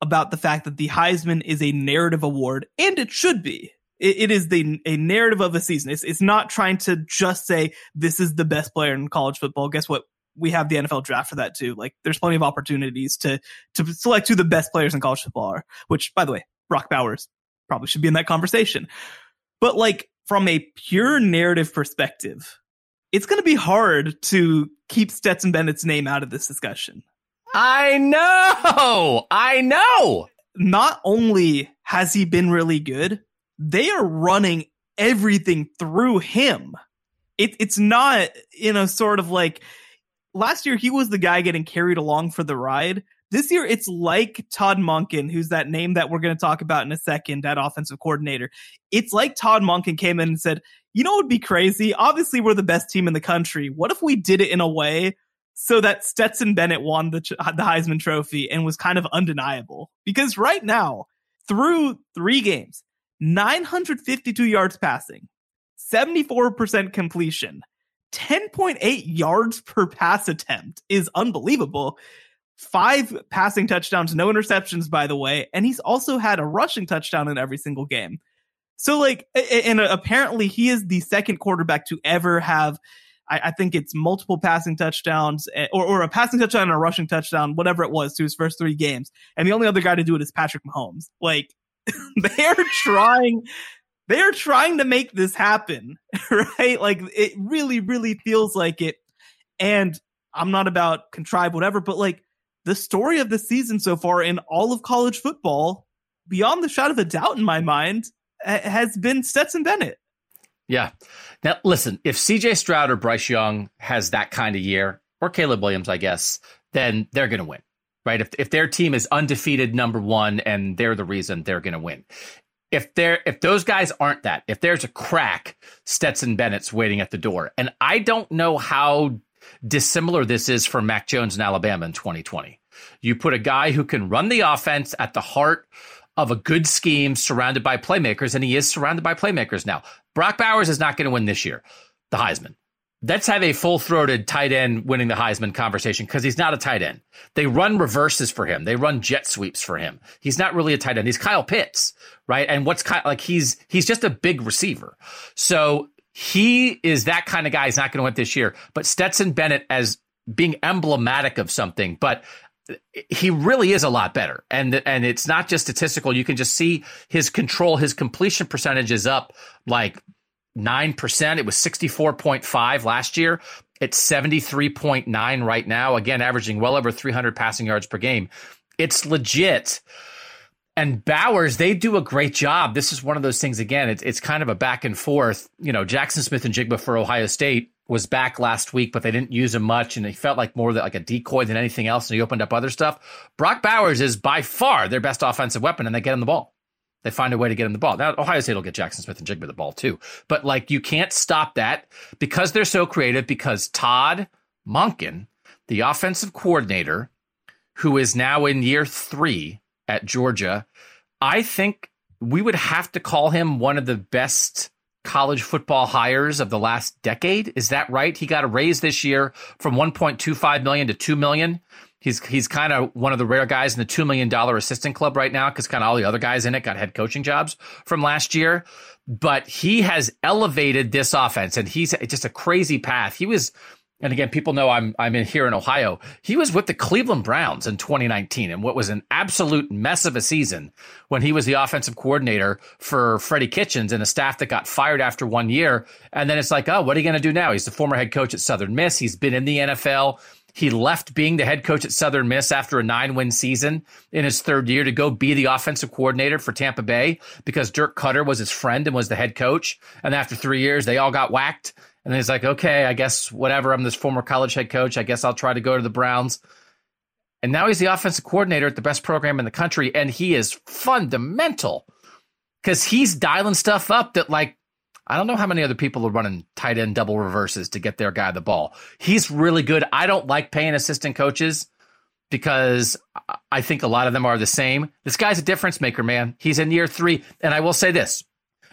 about the fact that the Heisman is a narrative award, and it should be. it, it is the a narrative of a season. It's it's not trying to just say this is the best player in college football. Guess what? We have the NFL draft for that too. Like there's plenty of opportunities to to select who the best players in college football are. Which, by the way, Brock Bowers probably should be in that conversation. But like from a pure narrative perspective, it's going to be hard to keep Stetson Bennett's name out of this discussion. I know. I know. Not only has he been really good, they are running everything through him. It, it's not, you know, sort of like last year he was the guy getting carried along for the ride. This year it's like Todd Monken, who's that name that we're going to talk about in a second, that offensive coordinator. It's like Todd Monken came in and said, you know what would be crazy? Obviously we're the best team in the country. What if we did it in a way so that Stetson Bennett won the, the Heisman Trophy and was kind of undeniable. Because right now, through three games, 952 yards passing, 74% completion, 10.8 yards per pass attempt is unbelievable. Five passing touchdowns, no interceptions, by the way. And he's also had a rushing touchdown in every single game. So, like, and apparently he is the second quarterback to ever have I, I, think it's multiple passing touchdowns eh, or, or a passing touchdown and a rushing touchdown, whatever it was to his first three games. And the only other guy to do it is Patrick Mahomes. Like [LAUGHS] they're trying, they're trying to make this happen, [LAUGHS] right? Like it really, really feels like it. And I'm not about contrive whatever, but like the story of the season so far in all of college football, beyond the shot of a doubt in my mind, has been Stetson Bennett. Yeah. Now, listen, if CJ Stroud or Bryce Young has that kind of year, or Caleb Williams, I guess, then they're going to win, right? If, if their team is undefeated number one and they're the reason they're going to win. If they're if those guys aren't that, if there's a crack, Stetson Bennett's waiting at the door. And I don't know how dissimilar this is for Mac Jones in Alabama in 2020. You put a guy who can run the offense at the heart of a good scheme surrounded by playmakers, and he is surrounded by playmakers now. Brock Bowers is not going to win this year, the Heisman. Let's have a full throated tight end winning the Heisman conversation because he's not a tight end. They run reverses for him. They run jet sweeps for him. He's not really a tight end. He's Kyle Pitts, right? And what's Kyle, like he's he's just a big receiver. So he is that kind of guy. He's not going to win this year. But Stetson Bennett as being emblematic of something. But he really is a lot better. And and it's not just statistical. You can just see his control, his completion percentage is up like 9%. It was 64.5 last year. It's 73.9 right now. Again, averaging well over 300 passing yards per game. It's legit. And Bowers, they do a great job. This is one of those things, again, it's, it's kind of a back and forth. You know, Jackson Smith-Njigba for Ohio State was back last week, but they didn't use him much, and he felt like more like a decoy than anything else. And he opened up other stuff. Brock Bowers is by far their best offensive weapon, and they get him the ball. They find a way to get him the ball. Now Ohio State will get Jackson Smith-Njigba the ball too, but like you can't stop that because they're so creative. Because Todd Monken, the offensive coordinator, who is now in year three at Georgia, I think we would have to call him one of the best college football hires of the last decade. Is that right? He got a raise this year from 1.25 million to 2 million. He's he's kind of one of the rare guys in the two million dollar assistant club right now because kind of all the other guys in it got head coaching jobs from last year. But he has elevated this offense, and he's just a crazy path. He was and again, people know I'm I'm in here in Ohio. He was with the Cleveland Browns in 2019, and what was an absolute mess of a season when he was the offensive coordinator for Freddie Kitchens and a staff that got fired after one year. And then it's like, oh, what are you going to do now? He's the former head coach at Southern Miss. He's been in the NFL. He left being the head coach at Southern Miss after a nine win season in his third year to go be the offensive coordinator for Tampa Bay because Dirk Koetter was his friend and was the head coach. And after three years, they all got whacked. And he's like, okay, I guess whatever. I'm this former college head coach. I guess I'll try to go to the Browns. And now he's the offensive coordinator at the best program in the country. And he is fundamental because he's dialing stuff up that, like, I don't know how many other people are running tight end double reverses to get their guy the ball. He's really good. I don't like paying assistant coaches because I think a lot of them are the same. This guy's a difference maker, man. He's in year three. And I will say this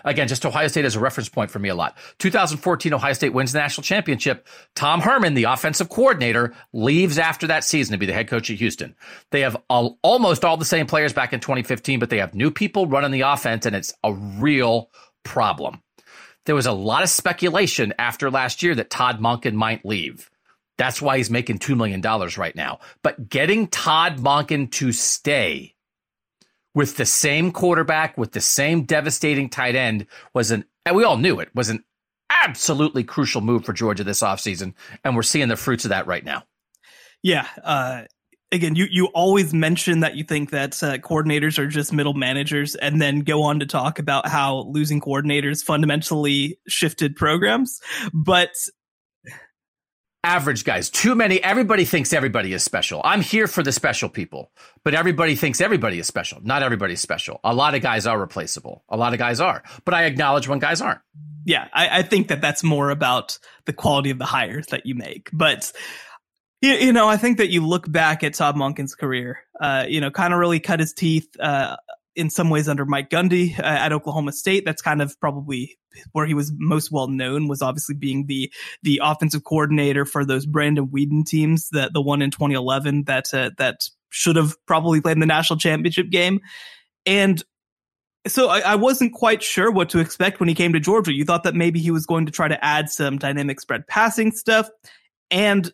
again, just Ohio State as a reference point for me a lot. 2014, Ohio State wins the national championship. Tom Herman, the offensive coordinator, leaves after that season to be the head coach at Houston. They have all, almost all the same players back in 2015, but they have new people running the offense, and it's a real problem. There was a lot of speculation after last year that Todd Monken might leave. That's why he's making $2 million right now. But getting Todd Monken to stay with the same quarterback, with the same devastating tight end was an, and we all knew it, was an absolutely crucial move for Georgia this offseason. And we're seeing the fruits of that right now. Yeah. Uh, again, you, you always mention that you think that uh, coordinators are just middle managers and then go on to talk about how losing coordinators fundamentally shifted programs. But average guys. Too many. Everybody thinks everybody is special. I'm here for the special people, but everybody thinks everybody is special. Not everybody's special. A lot of guys are replaceable. A lot of guys are, but I acknowledge when guys aren't. Yeah, I, I think that that's more about the quality of the hires that you make. But you, you know, I think that you look back at Todd Monken's career. Uh, you know, kind of really cut his teeth. Uh, in some ways under Mike Gundy uh, at Oklahoma State. That's kind of probably where he was most well known was obviously being the the offensive coordinator for those Brandon Weeden teams, that the one in 2011 that uh, that should have probably played in the national championship game. And so I, I, wasn't quite sure what to expect when he came to Georgia. You thought that maybe he was going to try to add some dynamic spread passing stuff, and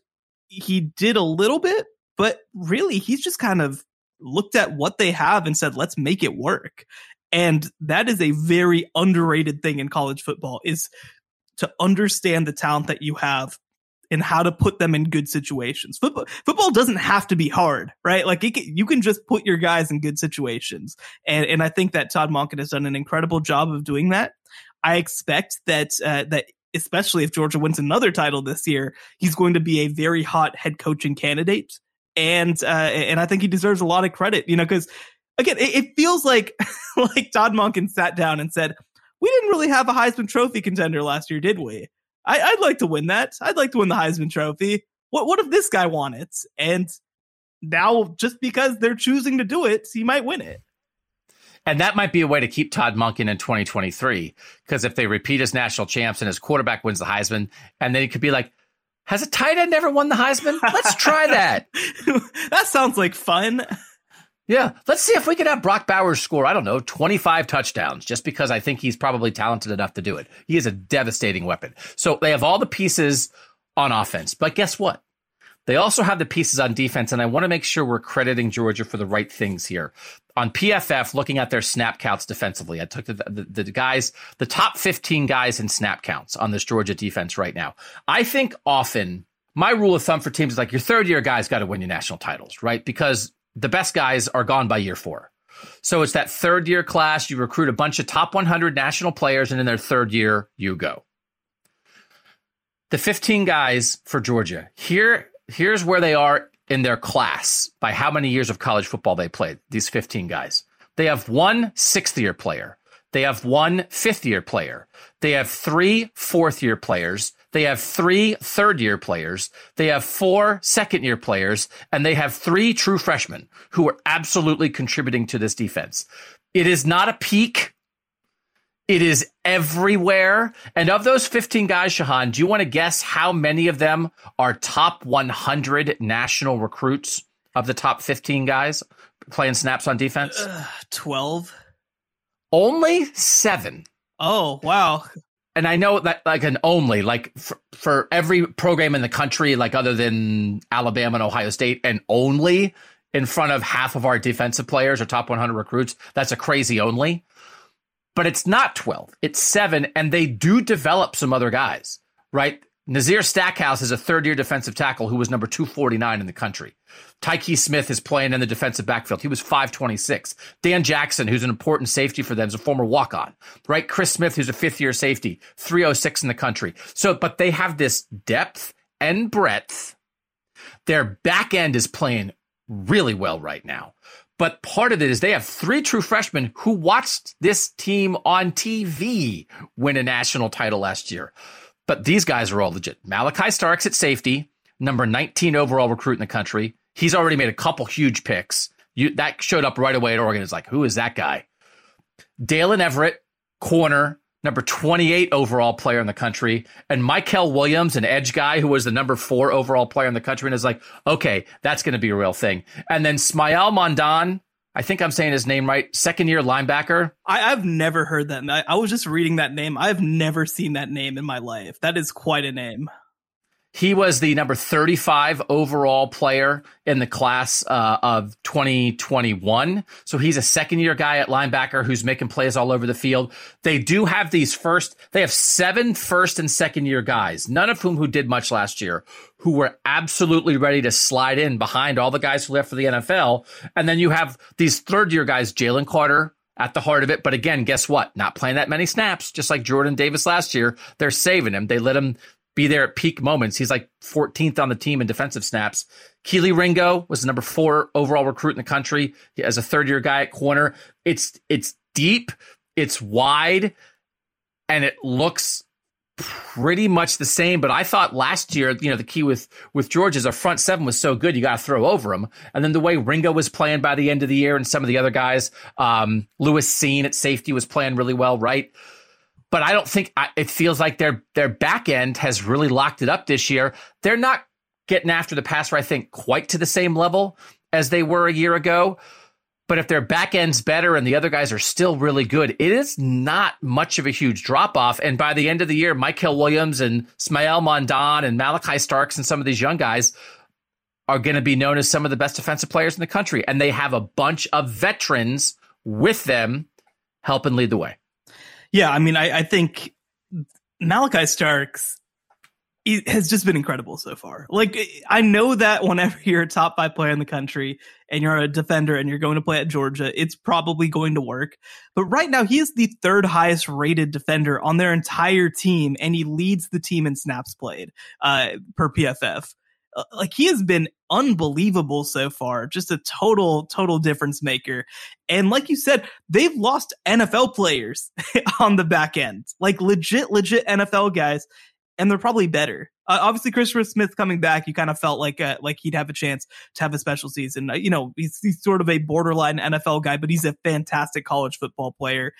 he did a little bit, but really he's just kind of looked at what they have and said, let's make it work. And that is a very underrated thing in college football is to understand the talent that you have and how to put them in good situations. Football, football doesn't have to be hard, right? Like can, you can just put your guys in good situations. And, and I think that Todd Monken has done an incredible job of doing that. I expect that, uh, that especially if Georgia wins another title this year, he's going to be a very hot head coaching candidate and uh, and I think he deserves a lot of credit, you know, because again, it, it, feels like [LAUGHS] like Todd Monken sat down and said, "We didn't really have a Heisman Trophy contender last year, did we? I, would like to win that. I'd like to win the Heisman Trophy. What what if this guy won it? And now, just because they're choosing to do it, he might win it." And that might be a way to keep Todd Monken in 2023. Because if they repeat as national champs and his quarterback wins the Heisman, and then he could be like, has a tight end ever won the Heisman? Let's try that. [LAUGHS] that sounds like fun. Yeah, let's see if we can have Brock Bowers score, I don't know, 25 touchdowns, just because I think he's probably talented enough to do it. He is a devastating weapon. So they have all the pieces on offense. But guess what? They also have the pieces on defense, and I want to make sure we're crediting Georgia for the right things here. On PFF, looking at their snap counts defensively, I took the, the, the, guys, the top 15 guys in snap counts on this Georgia defense right now. I think often my rule of thumb for teams is like your third year guys got to win your national titles, right? Because the best guys are gone by year four. So it's that third year class. You recruit a bunch of top 100 national players, and in their third year, you go. The 15 guys for Georgia. Here here's where they are in their class by how many years of college football they played, these 15 guys. They have one sixth year player. They have one fifth year player. They have three fourth year players. They have three third year players. They have four second year players and they have three true freshmen who are absolutely contributing to this defense. It is not a peak. It is everywhere. And of those 15 guys, Shehan, do you want to guess how many of them are top 100 national recruits of the top 15 guys playing snaps on defense? Uh, 12. Only seven. Oh, wow. And I know that like an only, like for, for every program in the country, like other than Alabama and Ohio State, and only in front of half of our defensive players or top 100 recruits, that's a crazy only but it's not 12, it's seven, and they do develop some other guys, right? Nazir Stackhouse is a third year defensive tackle who was number 249 in the country. Tykee Smith is playing in the defensive backfield. He was 526. Dan Jackson, who's an important safety for them, is a former walk on, right? Chris Smith, who's a fifth year safety, 306 in the country. So, but they have this depth and breadth. Their back end is playing really well right now. But part of it is they have three true freshmen who watched this team on TV win a national title last year. But these guys are all legit. Malachi Starks at safety, number 19 overall recruit in the country. He's already made a couple huge picks. You, that showed up right away at Oregon. It's like, who is that guy? Daylen Everette, corner, number 28 overall player in the country, and Mykel Williams, an edge guy who was the number four overall player in the country, and is like, okay, that's going to be a real thing. And then Smael Mondon, I think I'm saying his name right, second year linebacker. I, have never heard that. I, I was just reading that name. I've never seen that name in my life. That is quite a name. He was the number 35 overall player in the class uh, of 2021. So he's a second year guy at linebacker who's making plays all over the field. They do have these first, they have seven first and second year guys, none of whom who did much last year, who were absolutely ready to slide in behind all the guys who left for the NFL. And then you have these third year guys, Jalen Carter, at the heart of it. But again, guess what? Not playing that many snaps, just like Jordan Davis last year. They're saving him. They let him be there at peak moments. He's like 14th on the team in defensive snaps. Kelee Ringo was the number four overall recruit in the country as a third year guy at corner. It's it's deep, it's wide, and it looks pretty much the same. But I thought last year, you know, the key with with George is our front seven was so good, you got to throw over him. And then the way Ringo was playing by the end of the year, and some of the other guys, um, Lewis Cine at safety was playing really well, right? But I don't think it feels like their their back end has really locked it up this year. They're not getting after the passer, I think, quite to the same level as they were a year ago. But if their back end's better and the other guys are still really good, it is not much of a huge drop off. And by the end of the year, Mykel Williams and Smael Mondon and Malachi Starks and some of these young guys are going to be known as some of the best defensive players in the country. And they have a bunch of veterans with them helping lead the way. Yeah, I mean, I, I think Malachi Starks has just been incredible so far. Like, I know that whenever [LAUGHS] you're a top five player in the country and you're a defender and you're going to play at Georgia, it's probably going to work. But right now, he is the third highest rated defender on their entire team, and he leads the team in snaps played uh, per PFF. Uh, like he has been unbelievable so far, just a total, total difference maker. And like you said, they've lost NFL players [LAUGHS] on the back end, like legit, legit NFL guys, and they're probably better. Uh, obviously, Christopher Smith coming back, you kind of felt like uh, like he'd have a chance to have a special season. Uh, you know, he's, he's sort of a borderline NFL guy, but he's a fantastic college football player.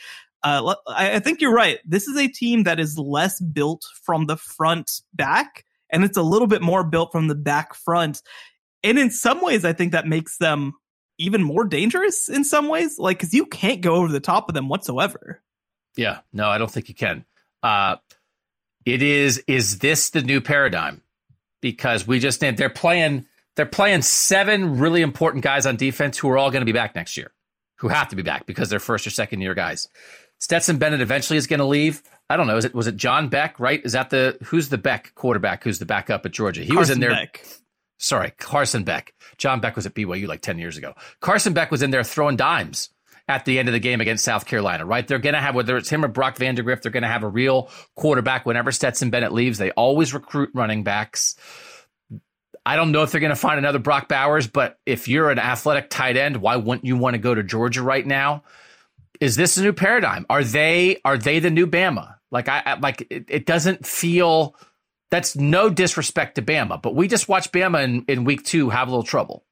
Uh, I, I think you're right. This is a team that is less built from the front back and it's a little bit more built from the back front. And in some ways, I think that makes them even more dangerous in some ways, like because you can't go over the top of them whatsoever. Yeah, no, I don't think you can. Uh, it is. Is this the new paradigm? Because we just they're playing they're playing seven really important guys on defense who are all going to be back next year, who have to be back because they're first or second year guys. Stetson Bennett eventually is going to leave. I don't know. Is it was it John Beck? Right? Is that the who's the Beck quarterback? Who's the backup at Georgia? He Carson was in there. Beck. Sorry, Carson Beck. John Beck was at BYU like ten years ago. Carson Beck was in there throwing dimes at the end of the game against South Carolina. Right? They're going to have whether it's him or Brock Vandagriff. They're going to have a real quarterback whenever Stetson Bennett leaves. They always recruit running backs. I don't know if they're going to find another Brock Bowers, but if you're an athletic tight end, why wouldn't you want to go to Georgia right now? Is this a new paradigm? Are they are they the new Bama? Like I, I like it, it, doesn't feel that's no disrespect to Bama, but we just watched Bama in, in week two have a little trouble.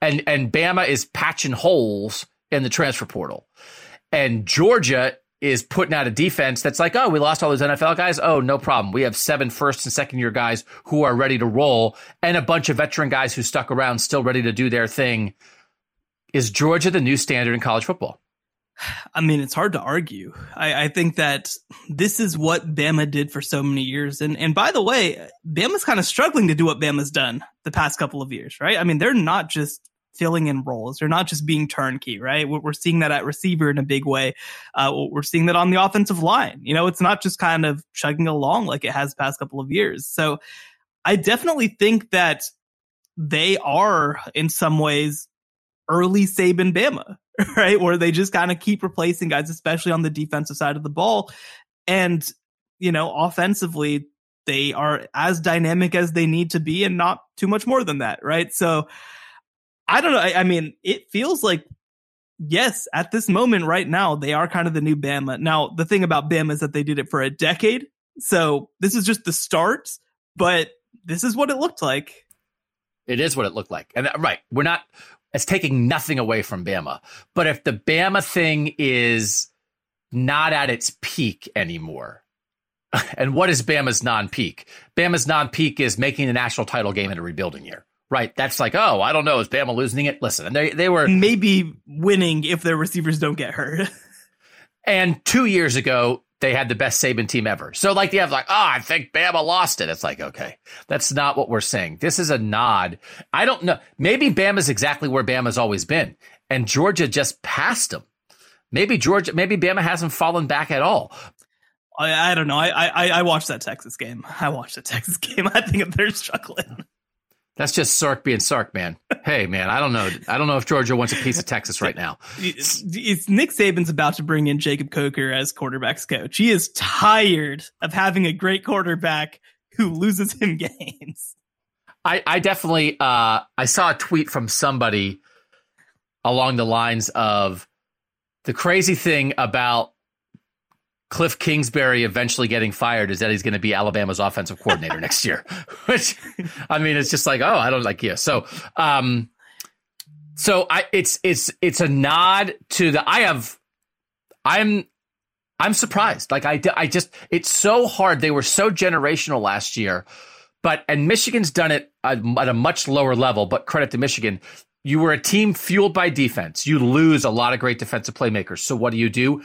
And and Bama is patching holes in the transfer portal. And Georgia is putting out a defense that's like, oh, we lost all those NFL guys. Oh, no problem. We have seven first and second year guys who are ready to roll and a bunch of veteran guys who stuck around still ready to do their thing. Is Georgia the new standard in college football? I mean, it's hard to argue. I, I, think that this is what Bama did for so many years. And and by the way, Bama's kind of struggling to do what Bama's done the past couple of years, right? I mean, they're not just filling in roles. They're not just being turnkey, right? We're seeing that at receiver in a big way. Uh, we're seeing that on the offensive line. You know, it's not just kind of chugging along like it has past couple of years. So I definitely think that they are in some ways early Saban Bama, [LAUGHS] right? Where they just kind of keep replacing guys, especially on the defensive side of the ball. And, you know, offensively, they are as dynamic as they need to be and not too much more than that, right? So I don't know. I, I mean, it feels like yes, at this moment right now, they are kind of the new Bama. Now, the thing about Bama is that they did it for a decade. So this is just the start, but this is what it looked like. It is what it looked like. And uh, right, we're not, it's taking nothing away from Bama. But if the Bama thing is not at its peak anymore, [LAUGHS] and what is Bama's non peak? Bama's non peak is making the national title game in a rebuilding year. Right. That's like, oh, I don't know. Is Bama losing it? Listen, and they, they were maybe winning if their receivers don't get hurt. [LAUGHS] and two years ago, they had the best Saban team ever. So like you have like, oh, I think Bama lost it. It's like, okay, that's not what we're saying. This is a nod. I don't know. Maybe Bama's exactly where Bama's always been. And Georgia just passed them. Maybe Georgia, maybe Bama hasn't fallen back at all. I, I don't know. I, I I watched that Texas game. I watched the Texas [LAUGHS] game. I think they're struggling. That's just Sark being Sark, man. Hey, man, I don't know. I don't know if Georgia wants a piece of Texas right now. It's, it's Nick Saban's about to bring in Jacob Coker as quarterbacks coach. He is tired of having a great quarterback who loses him [LAUGHS] games. I, I definitely uh, I saw a tweet from somebody along the lines of the crazy thing about Cliff Kingsbury eventually getting fired is that he's going to be Alabama's offensive coordinator next year. [LAUGHS] Which, I mean, it's just like, oh, I don't like yeah. So, um, so I, it's it's it's a nod to the. I have, I'm, I'm surprised. Like I, I just, it's so hard. They were so generational last year, but and Michigan's done it at, at a much lower level. But credit to Michigan. You were a team fueled by defense. You lose a lot of great defensive playmakers. So what do you do?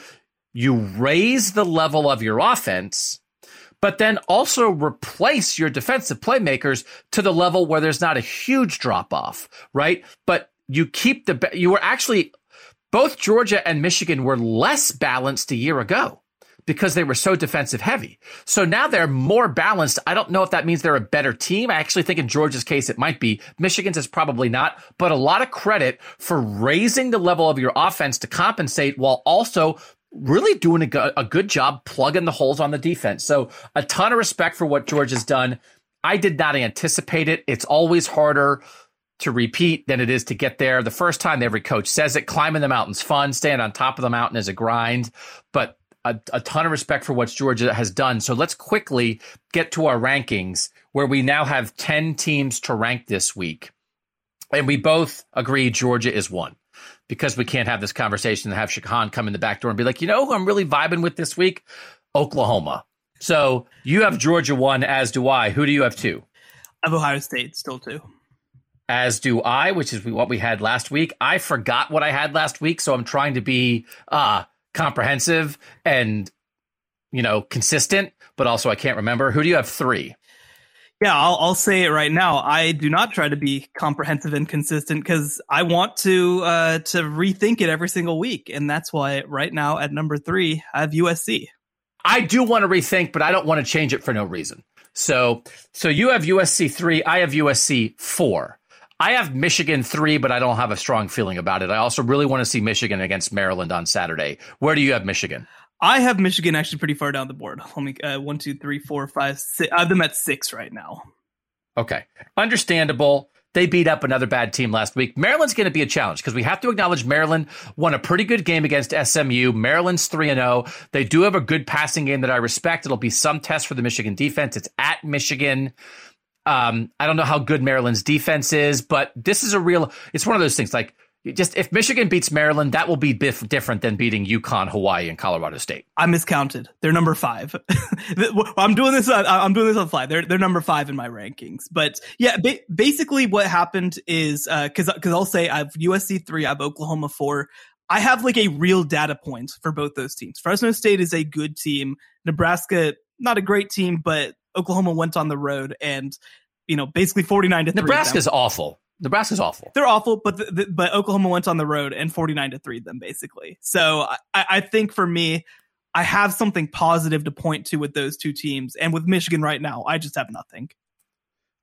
You raise the level of your offense, but then also replace your defensive playmakers to the level where there's not a huge drop off, right? But you keep the, you were actually, both Georgia and Michigan were less balanced a year ago because they were so defensive heavy. So now they're more balanced. I don't know if that means they're a better team. I actually think in Georgia's case, it might be. Michigan's is probably not, but a lot of credit for raising the level of your offense to compensate while also really doing a, a good job plugging the holes on the defense. So a ton of respect for what George has done. I did not anticipate it. It's always harder to repeat than it is to get there. The first time every coach says it, climbing the mountain's fun, staying on top of the mountain is a grind, but a, a ton of respect for what Georgia has done. So let's quickly get to our rankings where we now have 10 teams to rank this week. And we both agree Georgia is one because we can't have this conversation and have Shehan come in the back door and be like, you know who I'm really vibing with this week? Oklahoma. So you have Georgia one, as do I. Who do you have two? I have Ohio State still two. As do I, which is what we had last week. I forgot what I had last week, so I'm trying to be uh, comprehensive and you know consistent, but also I can't remember. Who do you have three? Yeah, I'll, I'll say it right now. I do not try to be comprehensive and consistent because I want to uh, to rethink it every single week, and that's why right now at number three I have USC. I do want to rethink, but I don't want to change it for no reason. So, so you have USC three, I have USC four. I have Michigan three, but I don't have a strong feeling about it. I also really want to see Michigan against Maryland on Saturday. Where do you have Michigan? I have Michigan actually pretty far down the board. Let me uh, one, two, three, four, five, six. I have them at six right now. Okay, understandable. They beat up another bad team last week. Maryland's going to be a challenge because we have to acknowledge Maryland won a pretty good game against SMU. Maryland's 3 0. They do have a good passing game that I respect. It'll be some test for the Michigan defense. It's at Michigan. Um, I don't know how good Maryland's defense is, but this is a real, it's one of those things like just if Michigan beats Maryland, that will be bif- different than beating UConn, Hawaii, and Colorado State. I miscounted. They're number five. [LAUGHS] I'm doing this. I'm doing this on the fly. They're they're number five in my rankings. But yeah, ba- basically what happened is because uh, because I'll say I have USC three, I have Oklahoma four. I have like a real data point for both those teams. Fresno State is a good team. Nebraska, not a great team, but Oklahoma went on the road and you know basically 49 to Nebraska's awful. Nebraska's awful. They're awful, but the, the, but Oklahoma went on the road and 49 to 3 them basically. So I, I think for me, I have something positive to point to with those two teams. And with Michigan right now, I just have nothing.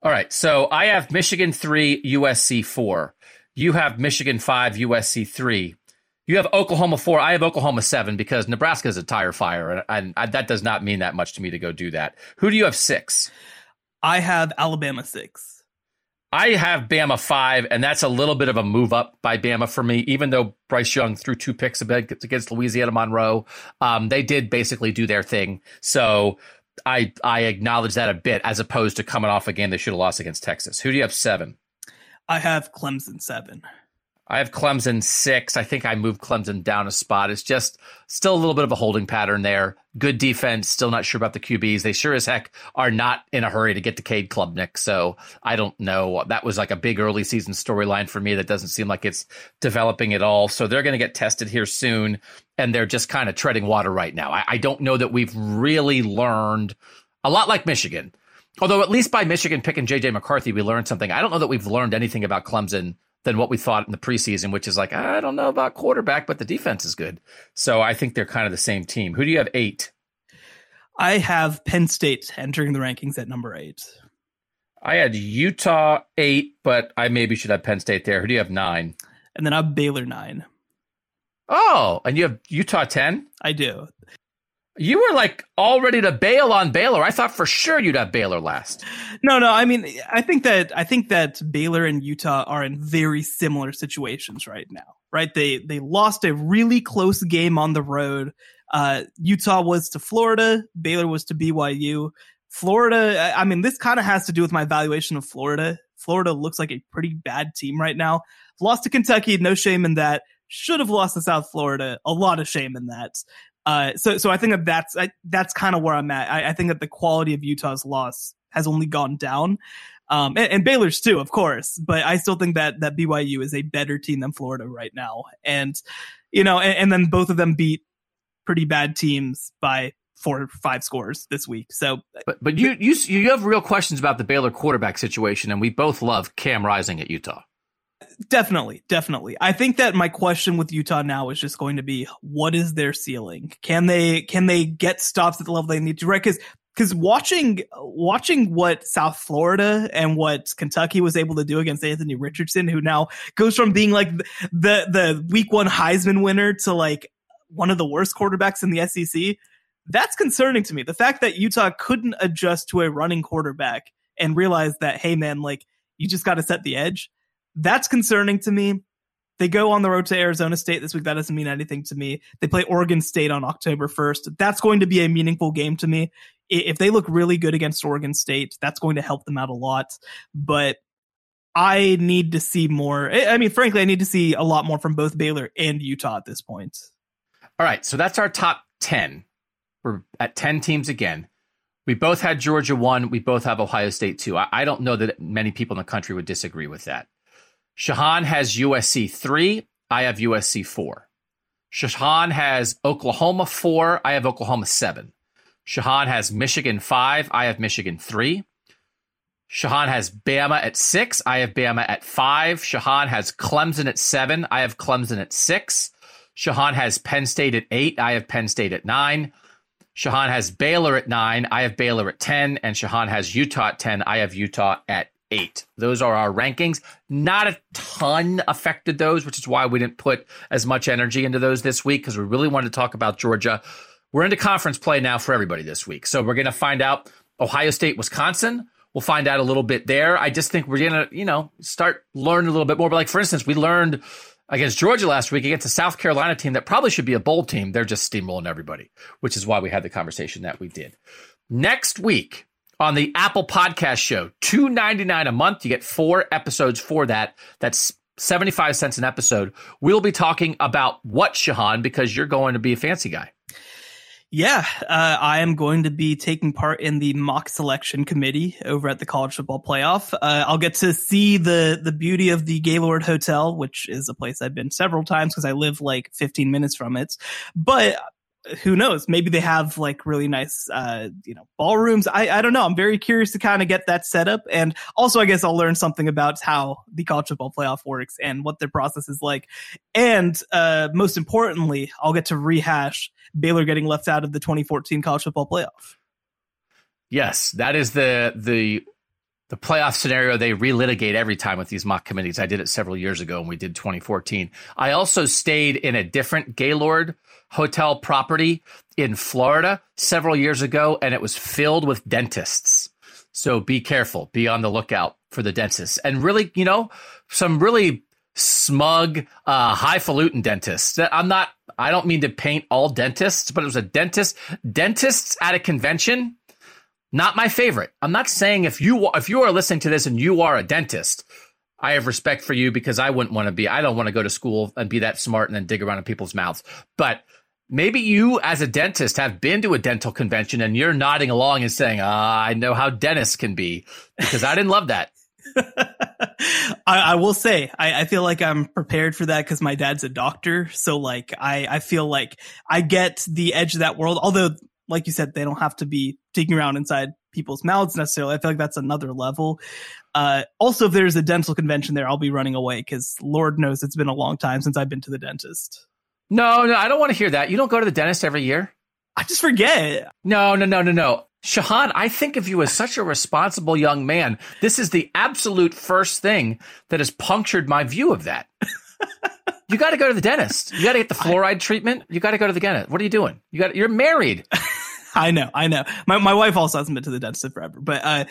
All right. So I have Michigan 3, USC 4. You have Michigan 5, USC 3. You have Oklahoma 4. I have Oklahoma 7 because Nebraska is a tire fire. And, and, and that does not mean that much to me to go do that. Who do you have 6? I have Alabama 6. I have Bama five, and that's a little bit of a move up by Bama for me. Even though Bryce Young threw two picks against Louisiana Monroe, um, they did basically do their thing. So I I acknowledge that a bit, as opposed to coming off a game they should have lost against Texas. Who do you have seven? I have Clemson seven. I have Clemson six. I think I moved Clemson down a spot. It's just still a little bit of a holding pattern there. Good defense. Still not sure about the QBs. They sure as heck are not in a hurry to get to Cade Klubnik. So I don't know. That was like a big early season storyline for me that doesn't seem like it's developing at all. So they're going to get tested here soon. And they're just kind of treading water right now. I, I don't know that we've really learned a lot like Michigan. Although at least by Michigan picking JJ McCarthy, we learned something. I don't know that we've learned anything about Clemson than what we thought in the preseason, which is like, I don't know about quarterback, but the defense is good. So I think they're kind of the same team. Who do you have eight? I have Penn State entering the rankings at number eight. I had Utah eight, but I maybe should have Penn State there. Who do you have nine? And then I have Baylor nine. Oh, and you have Utah 10? I do. You were like all ready to bail on Baylor. I thought for sure you'd have Baylor last. No, no. I mean, I think that I think that Baylor and Utah are in very similar situations right now. Right? They they lost a really close game on the road. Uh, Utah was to Florida. Baylor was to BYU. Florida. I mean, this kind of has to do with my evaluation of Florida. Florida looks like a pretty bad team right now. Lost to Kentucky. No shame in that. Should have lost to South Florida. A lot of shame in that. Uh, so, so I think that that's I, that's kind of where I'm at. I, I, think that the quality of Utah's loss has only gone down, um, and, and, Baylor's too, of course. But I still think that that BYU is a better team than Florida right now, and you know, and, and then both of them beat pretty bad teams by four or five scores this week. So, but but you you you have real questions about the Baylor quarterback situation, and we both love Cam Rising at Utah. Definitely, definitely. I think that my question with Utah now is just going to be what is their ceiling? Can they can they get stops at the level they need to? Right? Because because watching watching what South Florida and what Kentucky was able to do against Anthony Richardson, who now goes from being like the the Week One Heisman winner to like one of the worst quarterbacks in the SEC, that's concerning to me. The fact that Utah couldn't adjust to a running quarterback and realize that, hey man, like you just got to set the edge that's concerning to me. They go on the road to Arizona State this week. That doesn't mean anything to me. They play Oregon State on October 1st. That's going to be a meaningful game to me. If they look really good against Oregon State, that's going to help them out a lot. But I need to see more. I mean, frankly, I need to see a lot more from both Baylor and Utah at this point. All right. So that's our top 10. We're at 10 teams again. We both had Georgia one. We both have Ohio State two. I, I don't know that many people in the country would disagree with that. Shehan has USC three. I have USC four. Shehan has Oklahoma four. I have Oklahoma seven. Shehan has Michigan five. I have Michigan three. Shehan has Bama at six. I have Bama at five. Shehan has Clemson at seven. I have Clemson at six. Shehan has Penn State at eight. I have Penn State at nine. Shehan has Baylor at nine. I have Baylor at 10. And Shehan has Utah at 10. I have Utah at eight. Those are our rankings. Not a ton affected those, which is why we didn't put as much energy into those this week because we really wanted to talk about Georgia. We're into conference play now for everybody this week. So we're going to find out Ohio State, Wisconsin. We'll find out a little bit there. I just think we're going to, you know, start learning a little bit more. But like, for instance, we learned against Georgia last week against a South Carolina team that probably should be a bowl team. They're just steamrolling everybody, which is why we had the conversation that we did. Next week, on the Apple Podcast Show. Two ninety nine a month. You get four episodes for that. That's 75 cents an episode. We'll be talking about what, Shehan, because you're going to be a fancy guy. Yeah, uh, I am going to be taking part in the mock selection committee over at the College Football Playoff. Uh, I'll get to see the the beauty of the Gaylord Hotel, which is a place I've been several times because I live like 15 minutes from it. But who knows? Maybe they have like really nice, uh, you know, ballrooms. I, I don't know. I'm very curious to kind of get that set up. And also, I guess I'll learn something about how the college football playoff works and what their process is like. And, uh, most importantly, I'll get to rehash Baylor getting left out of the 2014 college football playoff. Yes, that is the, the, the playoff scenario they relitigate every time with these mock committees. I did it several years ago and we did 2014. I also stayed in a different Gaylord hotel property in Florida several years ago, and it was filled with dentists. So be careful, be on the lookout for the dentists. And really, you know, some really smug, uh, highfalutin dentists. I'm not, I don't mean to paint all dentists, but it was a dentist, dentists at a convention. Not my favorite. I'm not saying if you, if you are listening to this and you are a dentist, I have respect for you because I wouldn't want to be, I don't want to go to school and be that smart and then dig around in people's mouths. But maybe you as a dentist have been to a dental convention and you're nodding along and saying, ah, I know how dentists can be because I didn't love that. [LAUGHS] I, I, will say, I, I, feel like I'm prepared for that because my dad's a doctor. So like, I, I feel like I get the edge of that world. Although, like you said, they don't have to be digging around inside people's mouths necessarily. I feel like that's another level. Uh, also, if there's a dental convention there, I'll be running away because Lord knows it's been a long time since I've been to the dentist. No, no, I don't want to hear that. You don't go to the dentist every year. I just forget. No, no, no, no, no. Shehan, I think of you as such a responsible young man. This is the absolute first thing that has punctured my view of that. you got to go to the dentist. You got to get the fluoride treatment. You got to go to the dentist. What are you doing? You got you're married. [LAUGHS] I know, I know. My my wife also hasn't been to the dentist forever, but uh,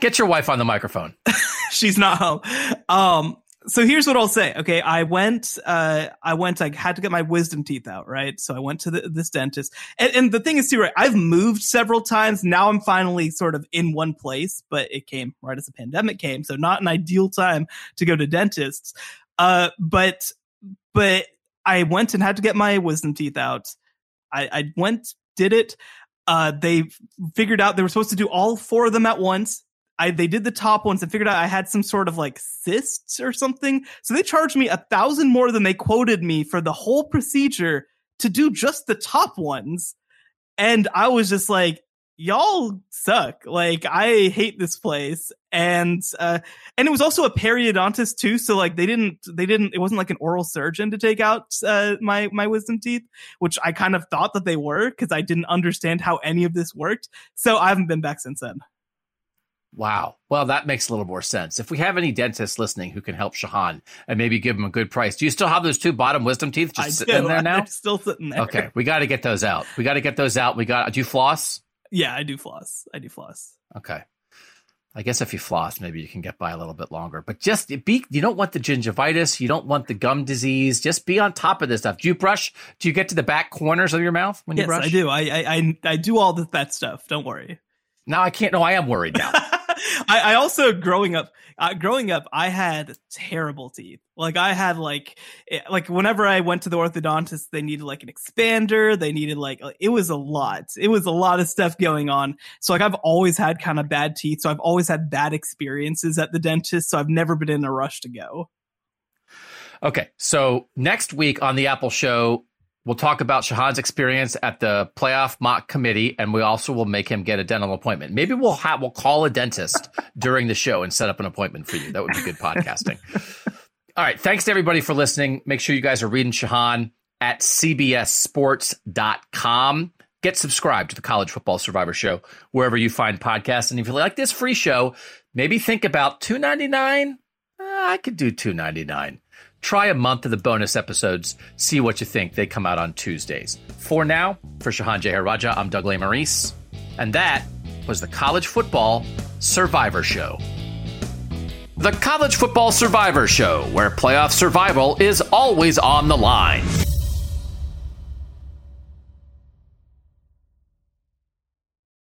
get your wife on the microphone. [LAUGHS] she's not home. Um, so here's what I'll say. Okay, I went. Uh, I went. I had to get my wisdom teeth out, right? So I went to the, this dentist, and, and the thing is, too, right? I've moved several times. Now I'm finally sort of in one place, but it came right as the pandemic came, so not an ideal time to go to dentists. Uh, but but I went and had to get my wisdom teeth out. I, I went, did it. Uh, they figured out they were supposed to do all four of them at once. I they did the top ones and figured out I had some sort of like cysts or something. So they charged me a thousand more than they quoted me for the whole procedure to do just the top ones. And I was just like, y'all suck. Like I hate this place. And uh and it was also a periodontist too, so like they didn't they didn't it wasn't like an oral surgeon to take out uh my my wisdom teeth, which I kind of thought that they were cuz I didn't understand how any of this worked. So I haven't been back since then. Wow. Well, that makes a little more sense. If we have any dentists listening who can help Shehan and maybe give him a good price, do you still have those two bottom wisdom teeth just I sitting do. there [LAUGHS] now? They're still sitting there. Okay, we got to get those out. We got to get those out. We got. Do you floss? Yeah, I do floss. I do floss. Okay. I guess if you floss, maybe you can get by a little bit longer. But just be, you don't want the gingivitis. You don't want the gum disease. Just be on top of this stuff. Do you brush? Do you get to the back corners of your mouth when yes, you brush? I do. I, I, I do all the, that stuff. Don't worry. Now I can't. No, I am worried now. [LAUGHS] [LAUGHS] I, I, also growing up, uh, growing up, I had terrible teeth. Like I had like, eh, like whenever I went to the orthodontist, they needed like an expander. They needed like, it was a lot. It was a lot of stuff going on. So like I've always had kind of bad teeth. So I've always had bad experiences at the dentist. So I've never been in a rush to go. Okay. So next week on the Apple show, We'll talk about Shehan's experience at the playoff mock committee, and we also will make him get a dental appointment. Maybe we'll have we'll call a dentist [LAUGHS] during the show and set up an appointment for you. That would be good podcasting. All right. Thanks to everybody for listening. Make sure you guys are reading Shehan at cbssports.com. Get subscribed to the College Football Survivor Show wherever you find podcasts. And if you like this free show, maybe think about two ninety nine. Uh, I could do two ninety nine try a month of the bonus episodes, see what you think. They come out on Tuesdays. For now, for Shehan Jeyarajah, I'm Doug Lesmerises, and that was the College Football Survivor Show. The College Football Survivor Show, where playoff survival is always on the line.